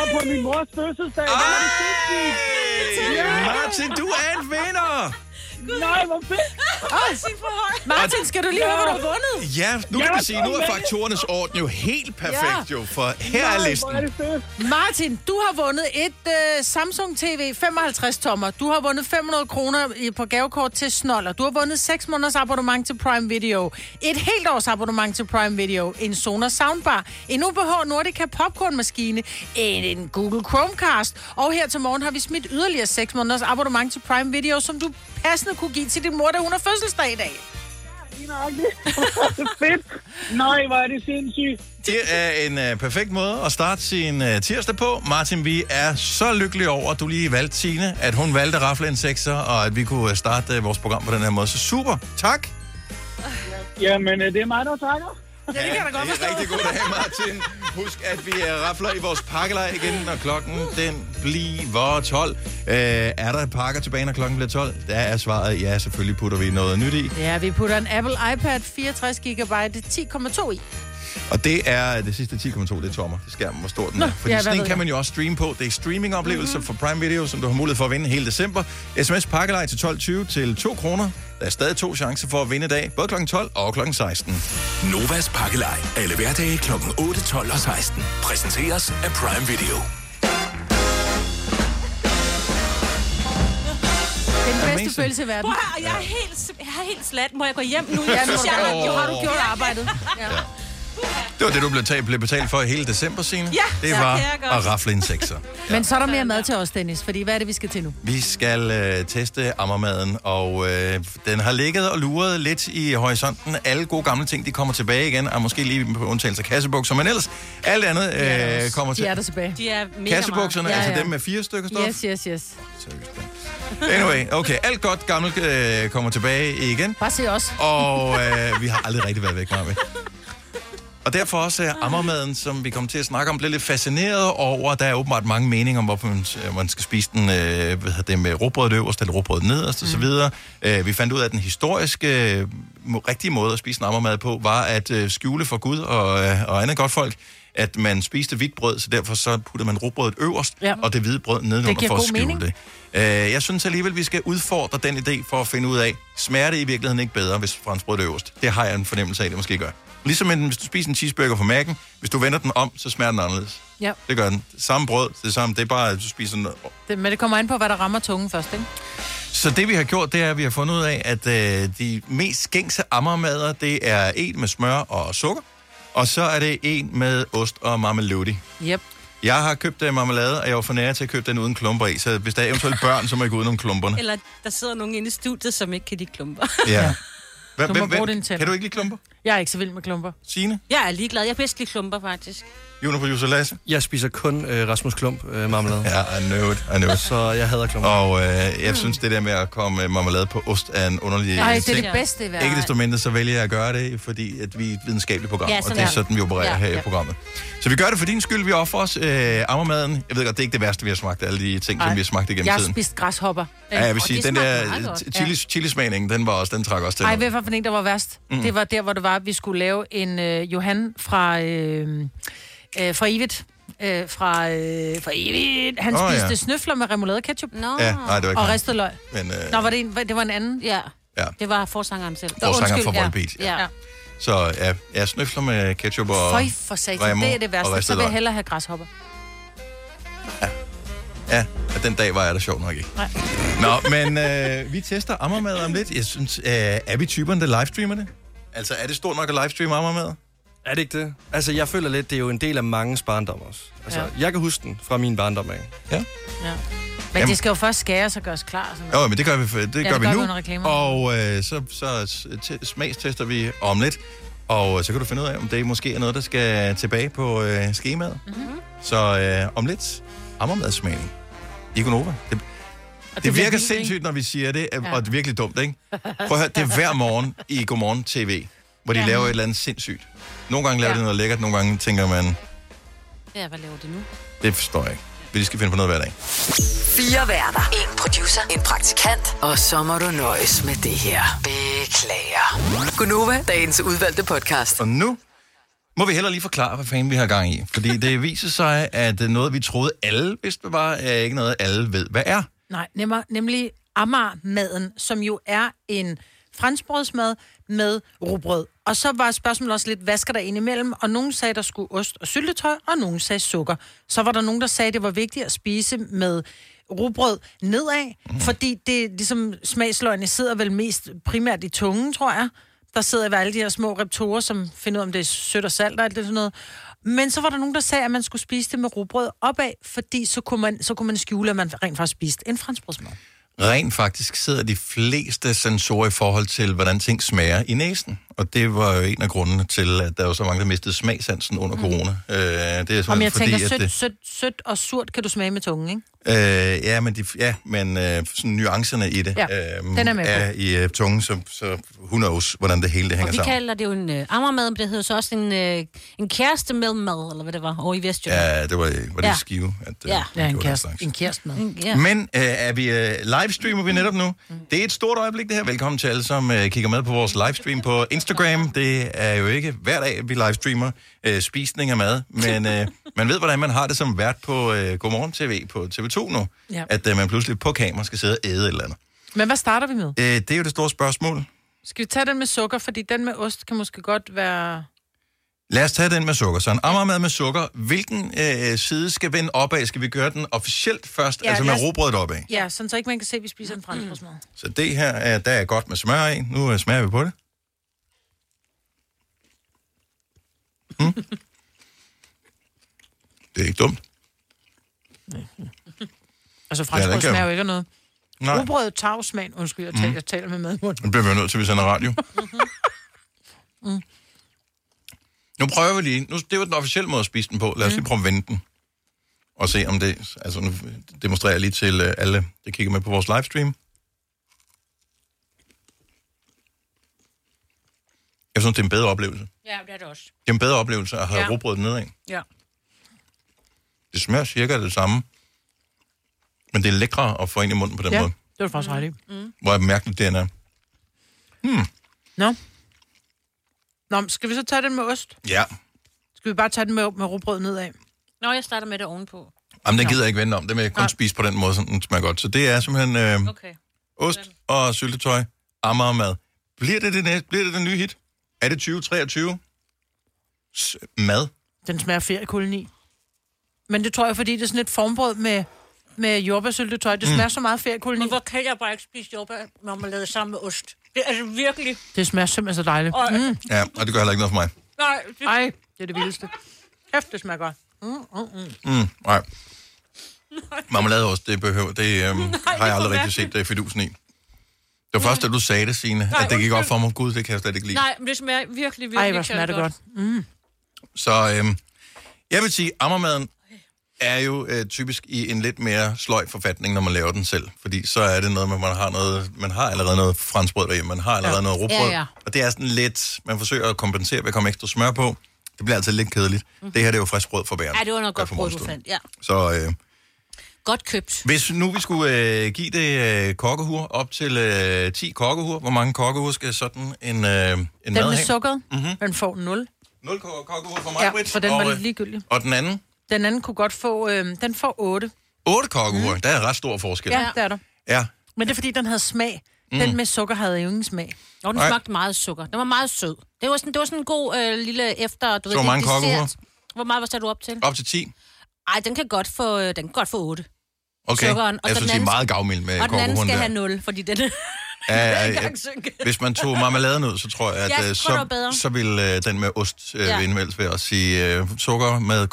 Og på min mors fødselsdag, er sindssygt. Ja. Martin, du er en vinder. Nej, hvor fedt. Højt. Martin, skal du lige høre, hvad du har vundet? Ja, nu kan vi sige, nu er faktorernes orden jo helt perfekt jo, for her er listen. Martin, du har vundet et uh, Samsung TV 55 tommer. Du har vundet 500 kroner i- på gavekort til Snoller. Du har vundet 6 måneders abonnement til Prime Video. Et helt års abonnement til Prime Video. En Sonos Soundbar. En UBH Nordica popcornmaskine. En, en Google Chromecast. Og her til morgen har vi smidt yderligere 6 måneders abonnement til Prime Video, som du passende kunne give til din mor, da hun har fødselsdag i dag. Lige. Det er fedt. Nej, hvor er det sindssygt. Det er en uh, perfekt måde at starte sin uh, tirsdag på. Martin, vi er så lykkelige over, at du lige valgte Tine, at hun valgte at rafle en sekser, og at vi kunne øh, starte uh, vores program på den her måde. Så super. Tak. Jamen, øh, det er mig, der takker. Ja, det kan jeg da godt Det er rigtig god dag, Martin. Husk, at vi er rafler i vores pakkelej igen, når klokken den bliver 12. Uh, er der pakker tilbage, når klokken bliver 12? Der er svaret, ja, selvfølgelig putter vi noget nyt i. Ja, vi putter en Apple iPad 64 GB 10,2 i. Og det er det sidste 10,2, det er tommer. Det skærmen, hvor stor den Nå, er. Fordi ja, ja, den ved kan man jo også streame på. Det er streamingoplevelser mm-hmm. for Prime Video, som du har mulighed for at vinde hele december. SMS pakkelej til 12.20 til 2 kroner. Der er stadig to chancer for at vinde i dag, både kl. 12 og kl. 16. Novas Pakkelej. Alle hverdage kl. 8, 12 og 16. Præsenteres af Prime Video. Den bedste Amazing. følelse i verden. Prøv jeg er helt, jeg er helt slat. Må jeg gå hjem nu? Ja, nu har du gjort arbejdet. Ja. Det var det, du blev, talt, blev betalt for i hele december, Signe. Ja, det så var at rafle en sekser. Men så er der mere mad til os, Dennis, fordi hvad er det, vi skal til nu? Vi skal øh, teste ammermaden, og øh, den har ligget og luret lidt i horisonten. Alle gode gamle ting, de kommer tilbage igen, og måske lige på undtagelse af kassebukser, men ellers alt andet øh, kommer De til. er der tilbage. De er mega Kassebukserne, Ja, altså ja. dem med fire stykker stof? Yes, yes, yes. Anyway, okay, alt godt gammelt øh, kommer tilbage igen. Bare se os. Og øh, vi har aldrig rigtig været væk fra det. Og derfor også er ammermaden, som vi kommer til at snakke om, bliver lidt fascineret over. Der er åbenbart mange meninger om, hvorfor man, øh, man skal spise den øh, hvad det, med råbrødet øverst eller råbrødet nederst mm. osv. Øh, vi fandt ud af, at den historiske øh, rigtige måde at spise en ammermad på, var at øh, skjule for Gud og, øh, og andet godt folk, at man spiste hvidt brød, så derfor så puttede man råbrødet øverst, Ja. og det hvide brød nedenunder for at skjule mening. det. Øh, jeg synes alligevel, vi skal udfordre den idé for at finde ud af, smager det i virkeligheden ikke bedre, hvis franskbrød er øverst? Det har jeg en fornemmelse af, det måske gør. Ligesom en, hvis du spiser en cheeseburger fra Mac'en, hvis du vender den om, så smager den anderledes. Ja. Det gør den. Samme brød, det er samme. Det er bare, at du spiser den. Det, men det kommer an på, hvad der rammer tungen først, ikke? Så det vi har gjort, det er, at vi har fundet ud af, at øh, de mest gængse ammermader, det er en med smør og sukker, og så er det en med ost og marmelade. Yep. Jeg har købt uh, marmelade, og jeg var for nær til at købe den uden klumper i, så hvis der er eventuelt børn, så må jeg gå udenom klumperne. Eller der sidder nogen inde i studiet, som ikke kan lide klumper. Ja. Hva, dine tænder. kan du ikke lide klumper? Jeg er ikke så vild med klumper. Signe? Jeg er ligeglad. Jeg bedst lide klumper, faktisk. Juniorproducer Lasse? Jeg spiser kun øh, Rasmus Klump øh, marmelade. Ja, I know it, I know it. Så jeg hader klumper. Og øh, jeg synes, det der med at komme med marmelade på ost er en underlig Nej, det er ting. det bedste i verden. Ikke desto mindre, så vælger jeg at gøre det, fordi at vi er et videnskabeligt program, Ja, og det er sådan, vi opererer Ja, her i ja. programmet. Så vi gør det for din skyld. Vi offrer os øh, ammermaden. Jeg ved godt, det er ikke det værste, vi har smagt. Alle de ting, som vi har smagt igennem jeg har tiden. spist græshopper. Ja, jeg vil sige, den der Ja. chili, chilismagning, den var også, den trak også til. Ej, noget. hvad for en, der var værst? Mm. Mm. Det var der, hvor det var, at vi skulle lave en øh, Johan fra, øh, øh, fra Evigt. Øh, fra, øh, fra Evigt. Han Åh, oh, ja. spiste snøfler med remoulade ketchup. Nå. Ja, nej, det var ikke Og ham. ristet løg. Men, øh, Nå, var det, en, det var en anden? Ja. Ja. Det var forsangeren selv. Forsanger Undskyld, for ja. Volbeat. Ja. Ja. Så ja, jeg snøfler med ketchup og Føj for satan, Remo det er det og værste. Så ristet vil jeg løg. hellere have græshopper. Ja, og den dag var jeg der sjov nok ikke. Nej. Nå, men øh, vi tester ammermad om lidt. Jeg synes, øh, er vi typerne, der livestreamer det? Altså, er det stort nok at livestreame ammermad? Er det ikke det? Altså, jeg føler lidt, det er jo en del af manges barndom også. Altså, Ja. ja. jeg kan huske den fra min barndom af. Ja. Ja. Men Jamen- det skal jo først skæres og gøres klar. Sådan noget. Jo, men det gør vi, det Ja, gør det vi gør vi nu. reklamer. og øh, så, så t- smagstester vi om lidt. Og øh, så kan du finde ud af, om det måske er noget, der skal tilbage på øh, skemaet. Mhm. Så øh, om lidt, ammermadsmagning. Ikonova. Det, Det, det virker vildt, sindssygt, ikke? når vi siger det, ja. Ja. og det er virkelig dumt, ikke? Prøv at høre, det er hver morgen i Godmorgen TV, hvor de ja. Ja. laver et eller andet sindssygt. Nogle gange laver ja. De noget lækkert, nogle gange tænker man, Ja, hvad laver de nu? det forstår jeg ikke. Vi skal finde på noget hver dag. Fire værter. En producer. En praktikant. Og så må du nøjes med det her. Beklager. Gunova, dagens udvalgte podcast. Og nu må vi heller lige forklare, hvad fanden vi har gang i. Fordi det viser sig, at noget, vi troede alle vidste, var, er ikke noget, alle ved, hvad er. Nej, nemmer, nemlig Amager-maden, som jo er en franskbrødsmad med rugbrød. Og så var spørgsmålet også lidt, hvad skal der ind imellem? Og nogen sagde, der skulle ost og syltetøj, og nogen sagde sukker. Så var der nogen, der sagde, det var vigtigt at spise med rugbrød nedad, mm. fordi det ligesom smagsløgene sidder vel mest primært i tungen, tror jeg. Der sidder ved alle de her små reptorer, som finder ud af, om det er sødt og salt og alt det sådan noget. Men så var der nogen, der sagde, at man skulle spise det med rugbrød opad, fordi så kunne man, så kunne man skjule, at man rent faktisk spiste en franskbrødsmad. Rent faktisk sidder de fleste sensorer i forhold til, hvordan ting smager i næsen. Og det var jo en af grundene til, at der var så mange, der mistede smagsansen under corona. Øh, det er Om jeg tænker, at sødt, det, sødt, sødt og surt kan du smage med tungen, ikke? Øh, ja, men, de, ja, men øh, sådan nuancerne i det Ja, øhm, den er med på. er i øh, tungen, så, så who knows, hvordan det hele det hænger Og vi sammen. kalder det jo en øh, ammermad, men det hedder så også en, øh, en kæreste med mad, eller hvad det var, over i Vestjylland. Ja, det var, var det Ja. skive. At, øh, Ja. Ja, en kæreste, en kæreste med. Ja. Men øh, er vi øh, livestreamer vi netop nu? Det er et stort øjeblik det her. Velkommen til alle, som øh, kigger med på vores livestream på Instagram. Det er jo ikke hver dag, vi livestreamer øh, spisning af mad, men øh, man ved, hvordan man har det som vært på øh, Godmorgen TV på TV2 nu. Ja. At øh, man pludselig på kamera skal sidde og æde et eller andet. Men hvad starter vi med? Øh, det er jo det store spørgsmål. Skal vi tage den med sukker, fordi den med ost kan måske godt være... Lad os tage den med sukker. Så en ammermad med sukker. Hvilken øh, side skal vende opad? Skal vi gøre den officielt først, ja, Ja, altså med os- rugbrødet opad? Ja, sådan så ikke man kan se, at vi spiser en franskbrødsmad. Så det her, er, der er godt med smør i. Nu øh, smager vi på det. Mm. Det er ikke dumt. Altså Ja, franskbrød kan- smager jo ikke af noget. Nej. Tager smagen. Undskyld, jeg taler, Mm. jeg taler med madmunden. Nu bliver vi nødt til, at vi sender radio. Mm. Nu prøver vi lige. Nu, det var den officielle måde at spise den på. Lad os lige prøve at vende den. Og se om det... Altså, nu demonstrerer jeg lige til øh, alle, der kigger med på vores livestream. Jeg synes, det er en bedre oplevelse. Ja, det er det også. Det er en bedre oplevelse at have Ja. rugbrødet nedad. Ja. Det smager cirka det samme. Men det er lækre at få ind i munden på den Ja, måde. det var faktisk ret i. Mm. Hvor mærkeligt den er. Hmm. Nå. Nå, skal vi så tage den med ost? Ja. Skal vi bare tage den med, med rugbrød nedad? Nå, jeg starter med det ovenpå. Jamen, den gider jeg ikke vende om. Det vil jeg kun Nej. spise på den måde, som den smager godt. Så det er simpelthen øh, Okay. ost og syltetøj, mad. Bliver det det næste? Bliver det den nye hit? Er det 2023? S- mad? Den smager feriekoloni. Men det tror jeg, fordi det er sådan et formbrød med, med jordbærsyltetøj. Det Mm. smager så meget feriekoloni. Men hvor kan jeg bare ikke spise jordbærmarmelade sammen med ost? Det er altså virkelig... Det smager simpelthen så dejligt. Og- Mm. Ja, og det gør heller ikke noget for mig. Nej, det... Ej, det er det vildeste. Kæft, det smager godt. Mm, mm, mm. Mm, nej. Marmeladeost, det, behøver, det øhm, har jeg aldrig rigtig set det fidusen i. Det var først, da du sagde det, Signe, Nej, at det gik op for mig. Gud, det kan jeg slet ikke lide. Nej, men det smager virkelig, virkelig Ej, hvor smager det godt. Mm. Så øhm, jeg vil sige, ammermaden er jo øh, typisk i en lidt mere sløj forfatning, når man laver den selv. Fordi så er det noget, med, man har noget, man har allerede noget franskbrød derhjemme, man har allerede Ja. noget rugbrød. Ja, ja. Og det er sådan lidt, man forsøger at kompensere ved at komme ekstra smør på. Det bliver altid lidt kedeligt. Mm. Det her det er jo frisk brød for bæren. Ja, det var noget godt brød, du fandt. Ja, Så øh, godt købt. hvis nu vi skulle øh, give det øh, kokkehur op til øh, 10 kokkehur, hvor mange kokkehur skal sådan en, øh, en Den mad med have? sukkeret, Mhm. mm-hmm. den får 0. 0 kokkehur for mig, Ja, Britt, for den og, var øh, lidt ligegyldig. Og den anden? Den anden kunne godt få, øh, den får 8. 8 kokkehur. Mm. Der er ret stor forskel. Ja, det er der. ja. Men det er fordi, den havde smag. Mm. Den med sukker havde jo ingen smag. Og den Nej. smagte meget sukker. Den var meget sød. Det var sådan, det var sådan en god øh, lille efter... Du Så hvor det er mange dessert. kokkeure? Hvor meget var det du op til? Op til 10? Ej, den kan godt få, øh, den kan godt få 8. Okay. Sukkeren, og jeg den synes, det er anden- meget gavmild med og den anden skal der. have 0, fordi den er Ja, ja. Hvis man tog marmeladen ud, så tror jeg, at Ja, øh, så så, bedre. så vil øh, den med ost øh, Ja. vinde vel ved at sige, øh, sukker med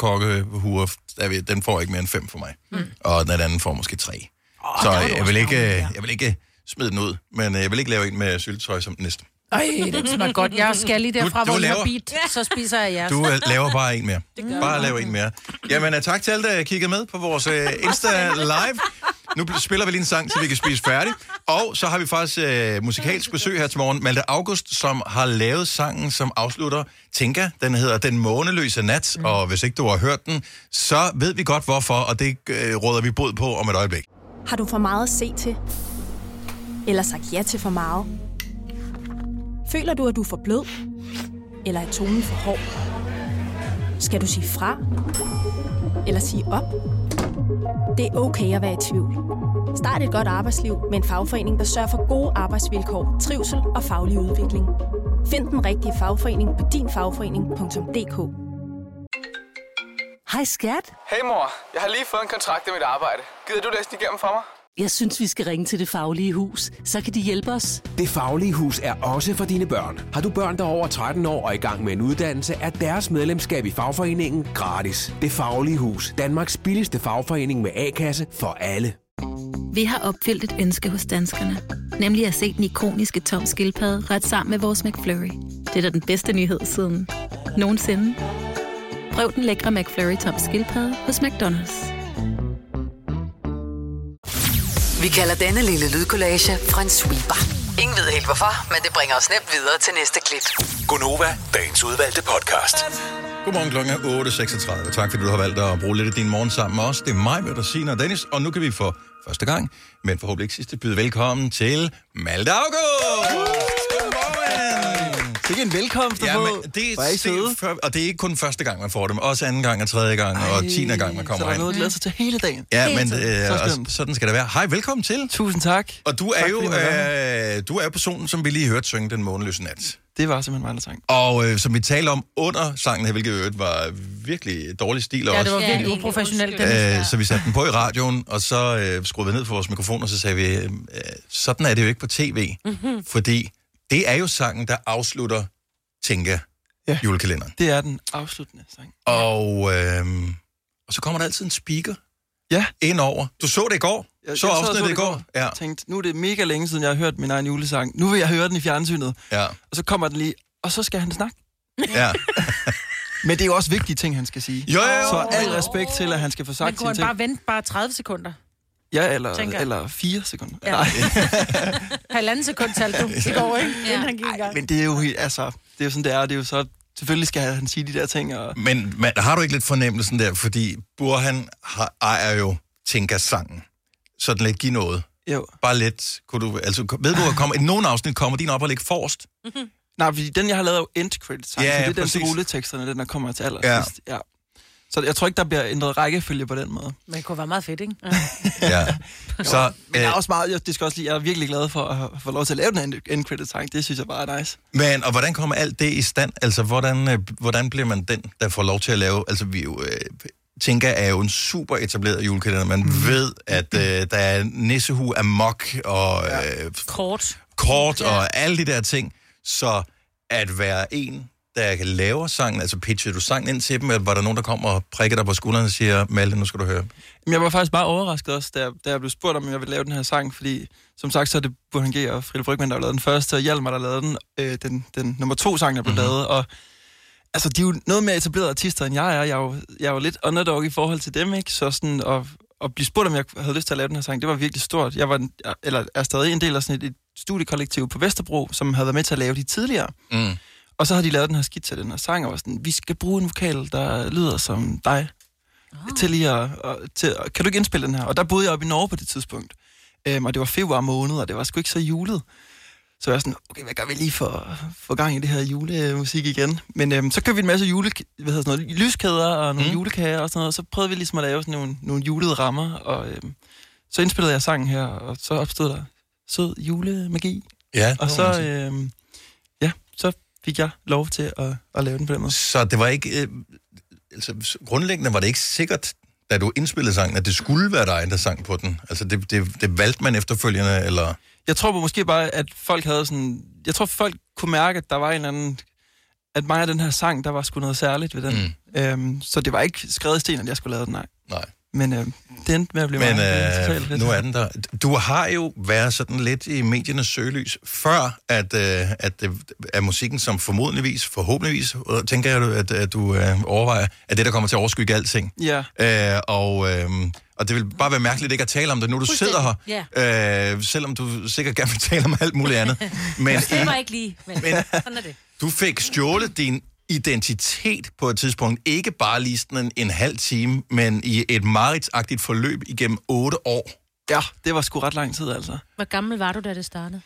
vil- den får ikke mere end 5 for mig. Mm. Og den anden får måske 3. Oh, så jeg vil, ikke, øh, jeg vil ikke smide den ud, men øh, jeg vil ikke lave en med syltetøj som den næste. Ej, den smager godt. Jeg skal lige derfra, Du- du hvor jeg har laver- bit, så spiser jeg jeres. Du laver bare en mere. Det gør Bare jeg. lav en mere. Jamen, øh, tak til alle, der kiggede med på vores øh, Insta Live. nu spiller vi lige en sang, så vi kan spise færdig. Og så har vi faktisk øh, musikalsk besøg her til morgen. Malte August, som har lavet sangen, som afslutter Tinka. Den hedder Den måneløse nat, mm. og hvis ikke du har hørt den, så ved vi godt hvorfor, og det øh, råder vi bod på om et øjeblik. Har du for meget at se til? Eller sagt ja til for meget? Føler du, at du er for blød? Eller er tonen for hård? Skal du sige fra? Eller sige op? Det er okay at være i tvivl. Start et godt arbejdsliv med en fagforening, der sørger for gode arbejdsvilkår, trivsel og faglig udvikling. Find den rigtige fagforening på dinfagforening.dk Hej skat. Hey mor, jeg har lige fået en kontrakt i mit arbejde. Gider du læse den igennem for mig? Jeg synes, vi skal ringe til Det Faglige Hus. Så kan de hjælpe os. Det Faglige Hus er også for dine børn. Har du børn, der er over 13 år og i gang med en uddannelse, er deres medlemskab i fagforeningen gratis. Det Faglige Hus. Danmarks billigste fagforening med A-kasse for alle. Vi har opfyldt et ønske hos danskerne. Nemlig at se den ikoniske tom skildpadde ret sammen med vores McFlurry. Det er da den bedste nyhed siden nogensinde. Prøv den lækre McFlurry tom skildpadde hos McDonald's. Vi kalder denne lille lydkollage en sweeper. Ingen ved helt hvorfor, men det bringer os nemt videre til næste klip. Gonova, dagens udvalgte podcast. Godmorgen klokken er 8.36. Tak fordi du har valgt at bruge lidt af din morgen sammen med os. Det er mig, Bertasina og Dennis, og nu kan vi for første gang, men forhåbentlig ikke sidste, byde velkommen til Malte August! Det er en velkomst at Ja, få. men det er er, det, for, og det er ikke kun første gang, man får dem. Også anden gang, og tredje gang, og tiende gang, man Så kommer der er ind. noget at glæde sig til hele dagen. Ja, Hele men tiden. øh, Så og sådan skal det være. Hej, velkommen til. Tusind tak. Og du er Tak, jo måtte være øh, du er jo personen, som vi lige hørte synge Den måneløse nat. Det var simpelthen mig, der sang. Og øh, som vi talte om under sangen her, hvilket øvrigt var virkelig dårlig stil Ja, også. det var virkelig egentlig uprofessionelt. Øh, så vi satte den på i radioen, og så øh, skruede vi ned for vores mikrofon, og så sagde vi, øh, sådan er det jo ikke på tv. Mhm. Fordi det er jo sangen, der afslutter Tinka Ja. julekalenderen. Det er den afsluttende sang. Og, øh, og så kommer der altid en speaker Ja. ind over. Du så det i går? Jeg, så jeg sad og afsnittet i går? Ja. Jeg tænkte, nu er det mega længe siden, jeg har hørt min egen julesang. Nu vil jeg høre den i fjernsynet. Ja. Og så kommer den lige, og så skal han snakke. ja. Men det er jo også vigtige ting, han skal sige. Jo, jo, jo. Så al respekt til, at han skal få Men sagt kunne sine han ting. bare vente bare 30 sekunder? Ja, eller, tænker eller fire sekunder. Ja. Nej. Halvanden sekund talte du i går, ikke? Ja. Inden han gik i gang. Men det er jo, helt- altså, det er jo sådan, det er. Det er jo så, selvfølgelig skal han sige de der ting. Og, Men man, har du ikke lidt fornemmelsen der, fordi Burhan har, ejer jo Tinka-sangen. Sådan lidt give noget. jo. Bare lidt, kunne du, altså, ved du, at kommer, i nogle afsnit kommer din op og ligge forrest? Nej, fordi den, jeg har lavet, er jo end credits Ja, så det ja, er den præcis. til rulleteksterne, den der kommer til Ja. allersidst. Ja. Så jeg tror ikke, der bliver ændret rækkefølge på den måde. Men det kunne være meget fedt, ikke? Ja. Så, Men jeg er øh, også meget, jeg, det skal også lige, jeg er virkelig glad for at få lov til at lave den end, end credit sang. Det synes jeg bare er nice. men, og hvordan kommer alt det i stand? Altså, hvordan, øh, hvordan bliver man den, der får lov til at lave... Altså, vi jo... Øh, Tinka er jo en super etableret julekalender. Man mm. ved, at øh, der er nissehue amok og øh, Kort. kort og alle de der ting. Så at være en, der kan lave sangen, altså pitcher du sangen ind til dem, eller var der nogen, der kommer og prikker dig på skulderen og siger, Malte, nu skal du høre. Men jeg var faktisk bare overrasket også, da jeg, da jeg blev spurgt, om jeg ville lave den her sang, fordi som sagt, så er det Burhan G. og Frille Brygman, der har lavet den første, og Hjalmar, der lavede den, øh, den, den nummer to sang, der blev mm-hmm. lavet, og altså, de er jo noget mere etablerede artister, end jeg er. Jeg er jo, jeg er jo lidt underdog i forhold til dem, ikke? Så sådan, at, at blive spurgt, om jeg havde lyst til at lave den her sang, det var virkelig stort. Jeg var, eller er stadig en del af sådan et, et studiekollektiv på Vesterbro, som havde været med til at lave de tidligere. Mm. Og så har de lavet den her skidt til den her sang, og var sådan, vi skal bruge en vokal, der lyder som dig. Oh. Til lige at, at, til, kan du ikke indspille den her? Og der boede jeg oppe i Norge på det tidspunkt. Øhm, og det var februar måned, og det var sgu ikke så julet. Så jeg var sådan, okay, hvad gør vi lige for at få gang i det her julemusik igen? Men øhm, så købte vi en masse jule, hvad hedder sådan noget, lyskæder og nogle mm. julekager og sådan noget, og så prøvede vi ligesom at lave sådan nogle, nogle julede rammer, og øhm, så indspillede jeg sangen her, og så opstod der sød julemagi. Ja, Og så, øhm, ja, så fik jeg lov til at, at lave den på den måde. Så det var ikke... Øh, altså, grundlæggende var det ikke sikkert, da du indspillede sangen, at det skulle være dig, der sang på den. Altså, det, det, det valgte man efterfølgende, eller... Jeg tror måske bare, at folk havde sådan... Jeg tror, folk kunne mærke, at der var en eller anden... At mig og den her sang, der var sgu noget særligt ved den. Mm. Øhm, så det var ikke skrevet i sten, at jeg skulle lave den, nej. Nej. Men øh, det endte med at blive Men meget, øh, øh, fedt. nu er den der. Du har jo været sådan lidt i mediernes søgelys, før at, øh, at, det er musikken, som formodentligvis, forhåbentligvis, øh, tænker jeg, at, at du øh, overvejer, at det, der kommer til at overskygge alting. Ja. Øh, og, øh, og det vil bare være mærkeligt ikke at tale om det, nu du sidder her, øh, selvom du sikkert gerne vil tale om alt muligt andet. Men Det var ikke lige, men, men sådan er det. du fik stjålet din identitet på et tidspunkt, ikke bare lige sådan en, en halv time, men i et mareridsagtigt forløb igennem otte år. Ja, det var sgu ret lang tid, altså. Hvor gammel var du, da det startede?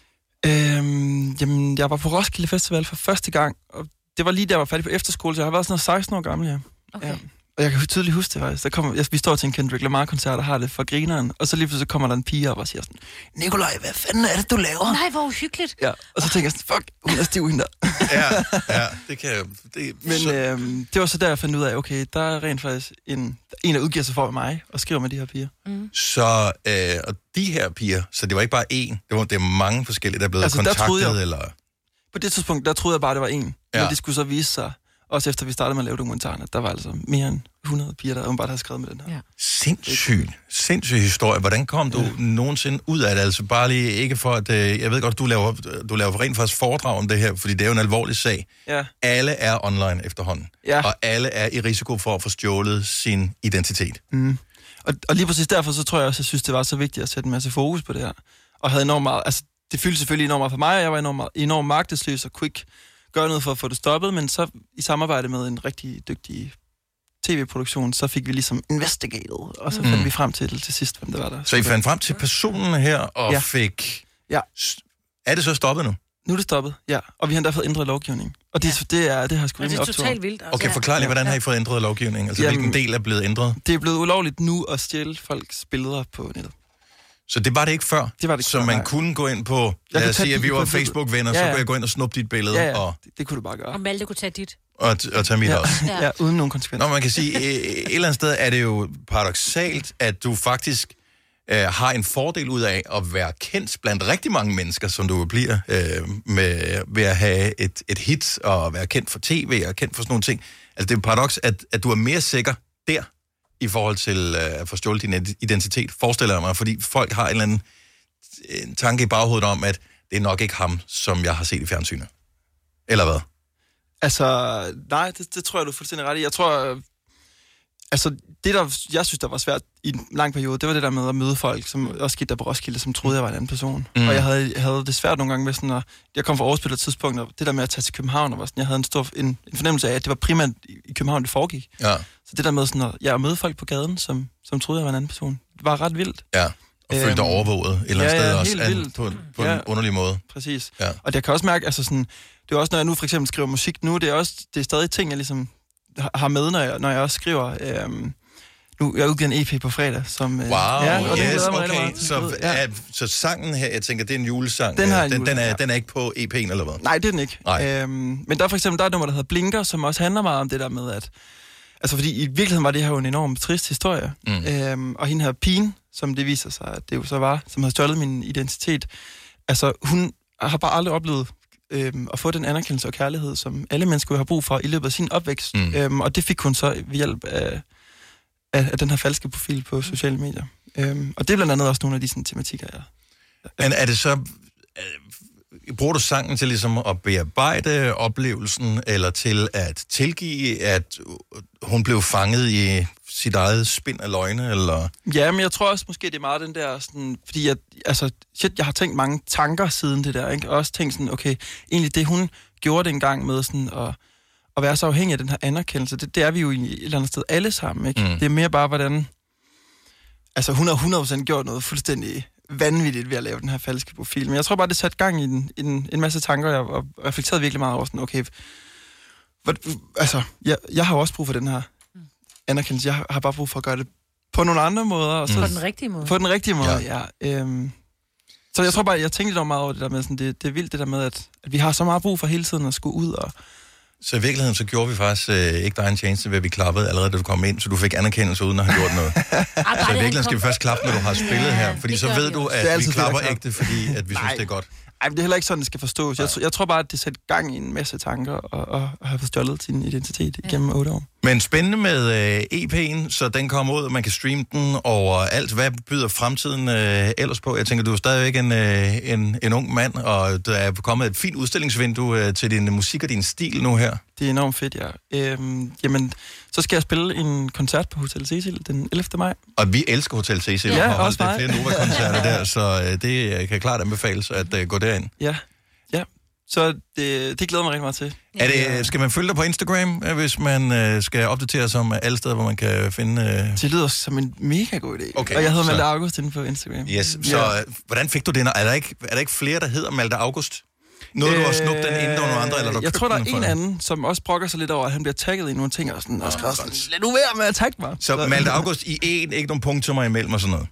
Øhm, jamen, jeg var på Roskilde Festival for første gang, og det var lige der, jeg var færdig på efterskole, så jeg har været sådan noget 16 år gammel, ja. Okay. ja. Og jeg kan tydeligt huske det faktisk. Der kommer, jeg, vi står til en Kendrick Lamar-koncert og har det for grineren, og så lige pludselig kommer der en pige op og siger sådan, Nikolaj, hvad fanden er det, du laver? Nej, hvor uhyggeligt. Ja, og så tænker jeg sådan, fuck, hun er stiv hende der. ja, ja, det kan jeg... Det, Men så, øhm, det var så der, jeg fandt ud af, okay, der er rent faktisk en, en der udgiver sig for mig og skriver med de her piger. Mm. så øh, og de her piger, så det var ikke bare én, det var, det er mange forskellige, der er blevet Altså, der kontaktet, troede jeg- eller... På det tidspunkt, der troede jeg bare, det var en. Ja. Ja. Men det skulle så vise sig, også efter vi startede med at lave dokumentaren, at der var altså mere end 100 piger, der åbenbart havde skrevet med den her. Ja. Sindssyg, sindssyg historie. Hvordan kom du nogensinde ud af det? Altså bare lige, ikke for at... Øh, jeg ved godt, du laver, du laver rent faktisk foredrag om det her, fordi det er jo en alvorlig sag. Ja. Alle er online efterhånden. Ja. Og alle er i risiko for at få stjålet sin identitet. Mm. Og, og lige præcis derfor, så tror jeg også, jeg synes, det var så vigtigt at sætte en masse fokus på det her. Og havde enormt meget, altså det fyldte selvfølgelig enormt meget for mig, og jeg var enormt, meget- enormt magtesløs og ikke gøre noget for at få det stoppet, men så i samarbejde med en rigtig dygtig tv-produktion, så fik vi ligesom investigated, og så fandt Mm. vi frem til til sidst, hvem det var der. Så I fandt frem til personen her, og Ja. fik... Ja. Er det så stoppet nu? Nu er det stoppet, ja. Og vi har endda fået ændret lovgivning. Og det, ja. det, er, det har sgu Og det rimelig er totalt vildt. Altså. Okay, forklar lige, hvordan har I fået ændret lovgivningen? Altså, Jamen- hvilken del er blevet ændret? Det er blevet ulovligt nu at stjæle folks billeder på nettet. Så det var det ikke før? Det var det ikke Så før, man nej. kunne gå ind på... Jeg Lad os sige, at vi var. Facebook-venner, Ja, så ja. kunne jeg gå ind og snuppe dit billede Ja, ja. og, Det, det kunne du bare gøre. Og Malte kunne tage dit. og, og tage mit Ja. også. Ja. Ja, uden nogen konsekvenser. Nå, man kan sige, øh, et eller andet sted er det jo paradoxalt, at du faktisk øh, har en fordel ud af at være kendt blandt rigtig mange mennesker, som du bliver øh, med, ved at have et, et hit og være kendt for tv og kendt for sådan nogle ting. Altså det er et paradoks, at, at du er mere sikker der i forhold til øh, at få stjålet din identitet, forestiller jeg mig, fordi folk har en eller anden øh, en tanke i baghovedet om, at det er nok ikke ham, som jeg har set i fjernsynet. Eller hvad? Altså, nej, det, det tror jeg, du er fuldstændig ret i. Jeg tror, øh, altså, det der, jeg synes, der var svært i en lang periode, det var det der med at møde folk, som også skete der på Roskilde, som troede, jeg var en anden person. Mm. Og jeg havde, jeg havde det svært nogle gange med sådan, at jeg kom fra Aarhus på det tidspunkt, og det der med at tage til København, og var sådan, jeg havde en stor en, en fornemmelse af, at det var primært i København, det foregik. Ja. Så det der med sådan, at jeg møde folk på gaden, som, som troede, jeg var en anden person, det var ret vildt. Ja, og følte dig Øhm, overvåget et eller andet ja, sted ja, også, helt vildt. på, på Ja. en underlig måde. Præcis. Ja. Og jeg kan også mærke, altså sådan, det er også, når jeg nu for eksempel skriver musik nu, det er også, det er stadig ting, jeg ligesom har- med, når jeg, når jeg også skriver. Øhm, nu, jeg udgiver en EP på fredag, som... øh, Wow, ja, og det yes, rigtig okay. meget. Så, ja. så sangen her, jeg tænker, det er en julesang. Den har Øh, en den, den, julesang, er, ja. den er ikke på EP'en, eller hvad? Nej, det er den ikke. Nej. Øhm, men der er for eksempel, der er et nummer, der hedder Blinker, som også handler meget om det der med, at... Altså, fordi i virkeligheden var det her jo en enormt trist historie. Mm. Øhm, og hende her pigen, som det viser sig, at det jo så var, som havde stjålet min identitet, altså, hun har bare aldrig oplevet øhm, at få den anerkendelse og kærlighed, som alle mennesker har brug for i løbet af sin opvækst. Mm. Øhm, og det fik hun så ved hjælp af, af, af den her falske profil på sociale medier. Øhm, og det er blandt andet også nogle af de sådan, tematikker, jeg... Men er det så... Bruger du sangen til ligesom at bearbejde oplevelsen, eller til at tilgive, at hun blev fanget i sit eget spind af løgne, eller... Ja, men jeg tror også måske, det er meget den der, sådan, fordi jeg, altså, shit, jeg har tænkt mange tanker siden det der, ikke? Og også tænkt sådan, okay, egentlig det hun gjorde dengang med sådan at, at være så afhængig af den her anerkendelse, det, det er vi jo i et eller andet sted alle sammen, ikke? Mm. Det er mere bare, hvordan... Altså, hun har 100% gjort noget fuldstændig vanvittigt ved at lave den her falske profil, men jeg tror bare, det satte gang i en, en, en masse tanker, jeg og reflekterede virkelig meget over sådan, okay, hvor, altså, jeg, jeg har også brug for den her anerkendelse. Jeg har bare brug for at gøre det på nogle andre måder. Og så, På den rigtige måde. På den rigtige måde, ja. ja øhm, så jeg tror bare, jeg tænkte lidt meget over det der med, sådan, det, det er vildt det der med, at, at vi har så meget brug for hele tiden at skulle ud og... Så i virkeligheden, så gjorde vi faktisk øh, ikke dig en tjeneste ved, at vi klappede allerede, da du kom ind, så du fik anerkendelse uden at have gjort noget. så i virkeligheden skal vi først klappe, når du har spillet her, fordi så ved du, at vi klapper klappe. ægte, fordi at vi synes, det er godt. Ej, men det er heller ikke sådan, det skal forstås. Jeg, tr- jeg tror bare, at det sætter gang i en masse tanker og, og, og har forstjålet sin identitet igennem otte år. Men spændende med øh, EP'en, så den kommer ud, og man kan streame den over alt. Hvad byder fremtiden øh, ellers på? Jeg tænker, du er stadigvæk en, øh, en, en ung mand, og der er kommet et fint udstillingsvindue øh, til din musik og din stil nu her. Det er enormt fedt, ja. Øhm, jamen, så skal jeg spille en koncert på Hotel Cecil den 11. maj. Og vi elsker Hotel Cecil. Ja, og også mig. flere Nova-koncerter der, så øh, det kan klart anbefales at øh, gå derind. Ja. Så det, det glæder mig rigtig meget til. Er det, skal man følge dig på Instagram, øh, hvis man øh, skal opdatere sig om alle steder, hvor man kan finde... Øh... Det lyder som en mega god idé. Okay, og jeg hedder så- Malte August inde på Instagram. Yes, så Ja. øh, hvordan fik du den? Er der, ikke, er der ikke flere, der hedder Malte August? Noget, du har snuppet den inden der nogle andre, eller du Øh, Jeg tror, der er en dig? anden, som også brokker sig lidt over, at han bliver tagget i nogle ting, og, sådan, og sådan, lad nu være med at tagge mig. Så Malte August i en, ikke nogen punktummer imellem og sådan noget?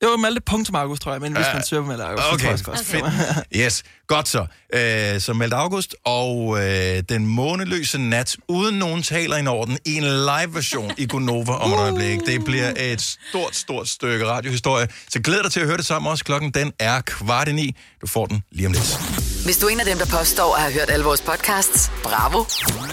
Det var Malte punktum August, tror jeg, men hvis man søger på Malte August, så tror Okay, jeg også fedt. Yes, godt så. Øh, så Malte August og øh, den måneløse nat, uden nogen taler ind over den, i en live-version i Gonova om et øjeblik. Det bliver et stort, stort stykke radiohistorie. Så glæd dig til at høre det sammen også. Klokken den er kvart i ni. Du får den lige om lidt. Hvis du er en af dem, der påstår at have hørt alle vores podcasts, bravo.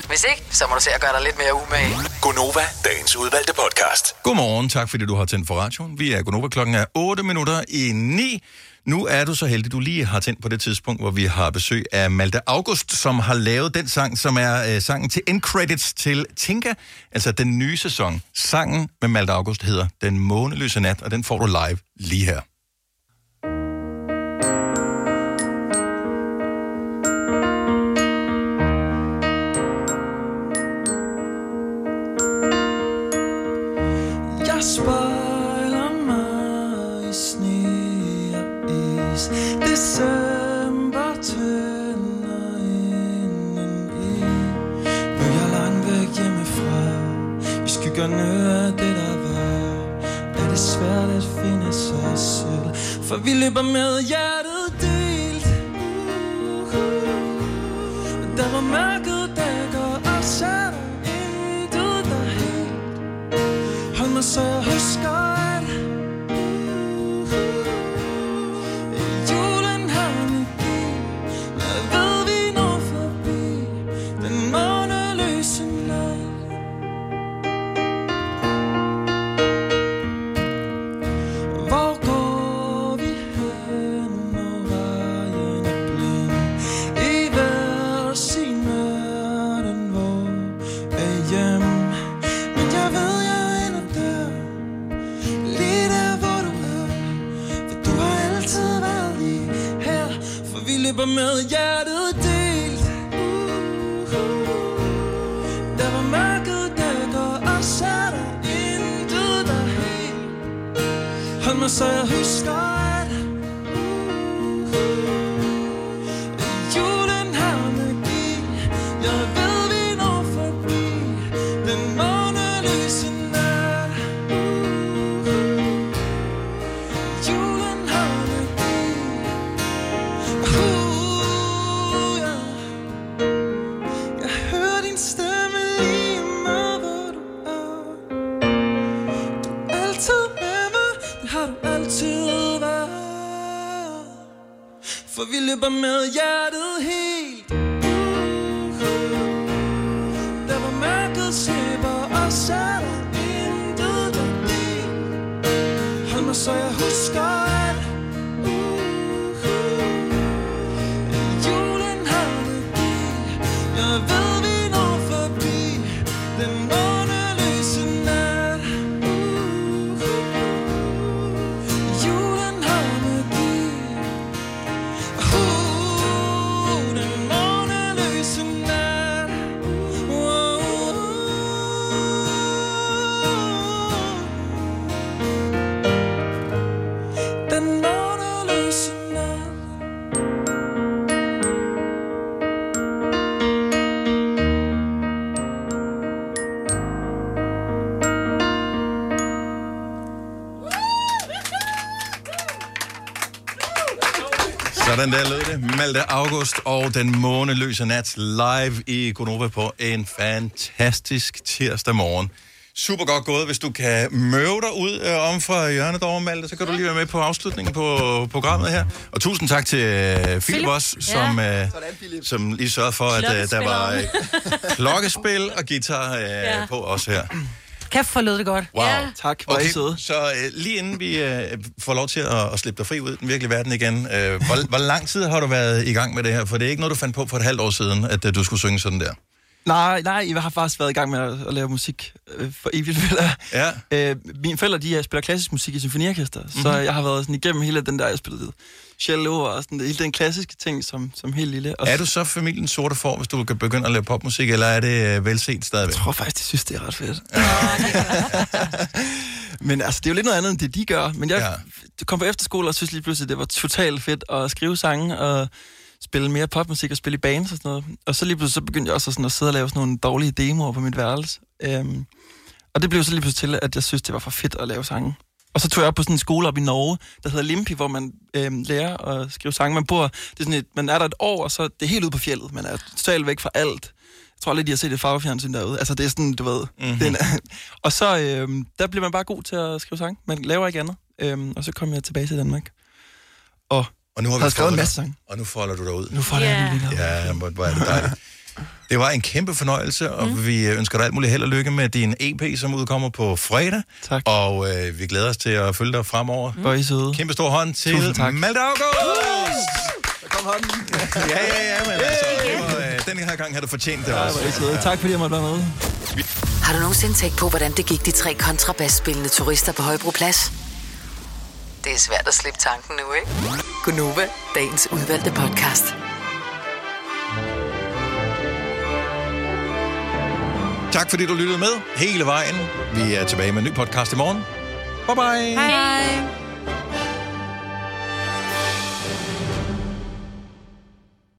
Hvis ikke, så må du se at gøre dig lidt mere umage. Gonova, dagens udvalgte podcast. Godmorgen, tak fordi du har tændt for radioen. Vi er Gonova, klokken er 8 minutter i 9. Nu er du så heldig, du lige har tændt på det tidspunkt, hvor vi har besøg af Malte August, som har lavet den sang, som er øh, sangen til end credits til Tinka, altså den nye sæson. Sangen med Malte August hedder Den måneløse nat, og den får du live lige her. Spejler mig i sne og is. December tænder inden i Nu er jeg langt væk hjemmefra? I skyggerne af det der var Er det svært at finde sig selv. For vi løber med hjertet delt. Uhuh. Der var mørket helt Hold var med hjertet delt. Uh-huh. Der var mørket dækker os er der intet der helt. Hold mig så jeg husker 12. august og den måneløse nat live i Gonova på en fantastisk tirsdag morgen. Super godt gået. Hvis du kan møve dig ud øh, om fra hjørnet over Malte, så kan du lige være med på afslutningen på øh, programmet her. Og tusind tak til øh, Philip også, som, øh, som lige sørgede for, at øh, der var øh, klokkespil og guitar øh, ja. på os her. Kæft, for lød det godt. Wow. Ja. Tak, hvor I Okay, søde. så øh, lige inden vi øh, får lov til at, at slippe dig fri ud i den virkelige verden igen, øh, hvor, hvor lang tid har du været i gang med det her? For det er ikke noget, du fandt på for et halvt år siden, at øh, du skulle synge sådan der. Nej, nej, jeg har faktisk været i gang med at, at lave musik øh, for evigt. vel? Ja. Øh, mine forældre, de øh, spiller klassisk musik i symfoniorkester, mm-hmm. så jeg har været sådan igennem hele den der, jeg spillede cello og sådan hele den klassiske ting som, som helt lille. Og Er du så familien sorte for, hvis du kan begynde at lave popmusik, eller er det øh, velset stadigvæk? Jeg tror faktisk, de synes, det er ret fedt. men altså, det er jo lidt noget andet, end det de gør. Men jeg ja. kom på efterskole og synes lige pludselig, det var totalt fedt at skrive sange og spille mere popmusik og spille i bands og sådan noget. Og så lige pludselig så begyndte jeg også sådan at sidde og lave sådan nogle dårlige demoer på mit værelse. Øhm, og det blev så lige pludselig til, at jeg synes, det var for fedt at lave sange. Og så tog jeg op på sådan en skole op i Norge, der hedder Limpi, hvor man øhm, lærer at skrive sange. Man bor, det er sådan et, man er der et år, og så det er helt ude på fjellet. Man er totalt væk fra alt. Jeg tror aldrig, de har set et farvefjernsyn derude. Altså, det er sådan, du ved... Mhm. Mm-hmm. Den, og så, øhm, der bliver man bare god til at skrive sange. Man laver ikke andet. Øhm, og så kom jeg tilbage til Danmark. Og, og nu har, vi skrevet en masse dig, sange. Og nu folder du dig ud. Nu folder jeg den lige Ja, hvor, hvor er det dejligt. Det var en kæmpe fornøjelse, og mm. vi ønsker dig alt muligt held og lykke med din EP, som udkommer på fredag. Tak. Og øh, vi glæder os til at følge dig fremover. Hvor er I søde. Kæmpe stor hånd til Tusind tak. Malte August! Der kom hånden. ja, ja, ja, men altså, det var, øh, den her gang har du fortjent det Ja, også. søde. Tak fordi jeg måtte være med. Har du nogensinde tænkt på, hvordan det gik de tre kontrabasspillende turister på Højbroplads? Det er svært at slippe tanken nu, ikke? Gunova, dagens udvalgte podcast. Tak fordi du lyttede med hele vejen. Vi er tilbage med en ny podcast i morgen. Bye bye. Hej. hej.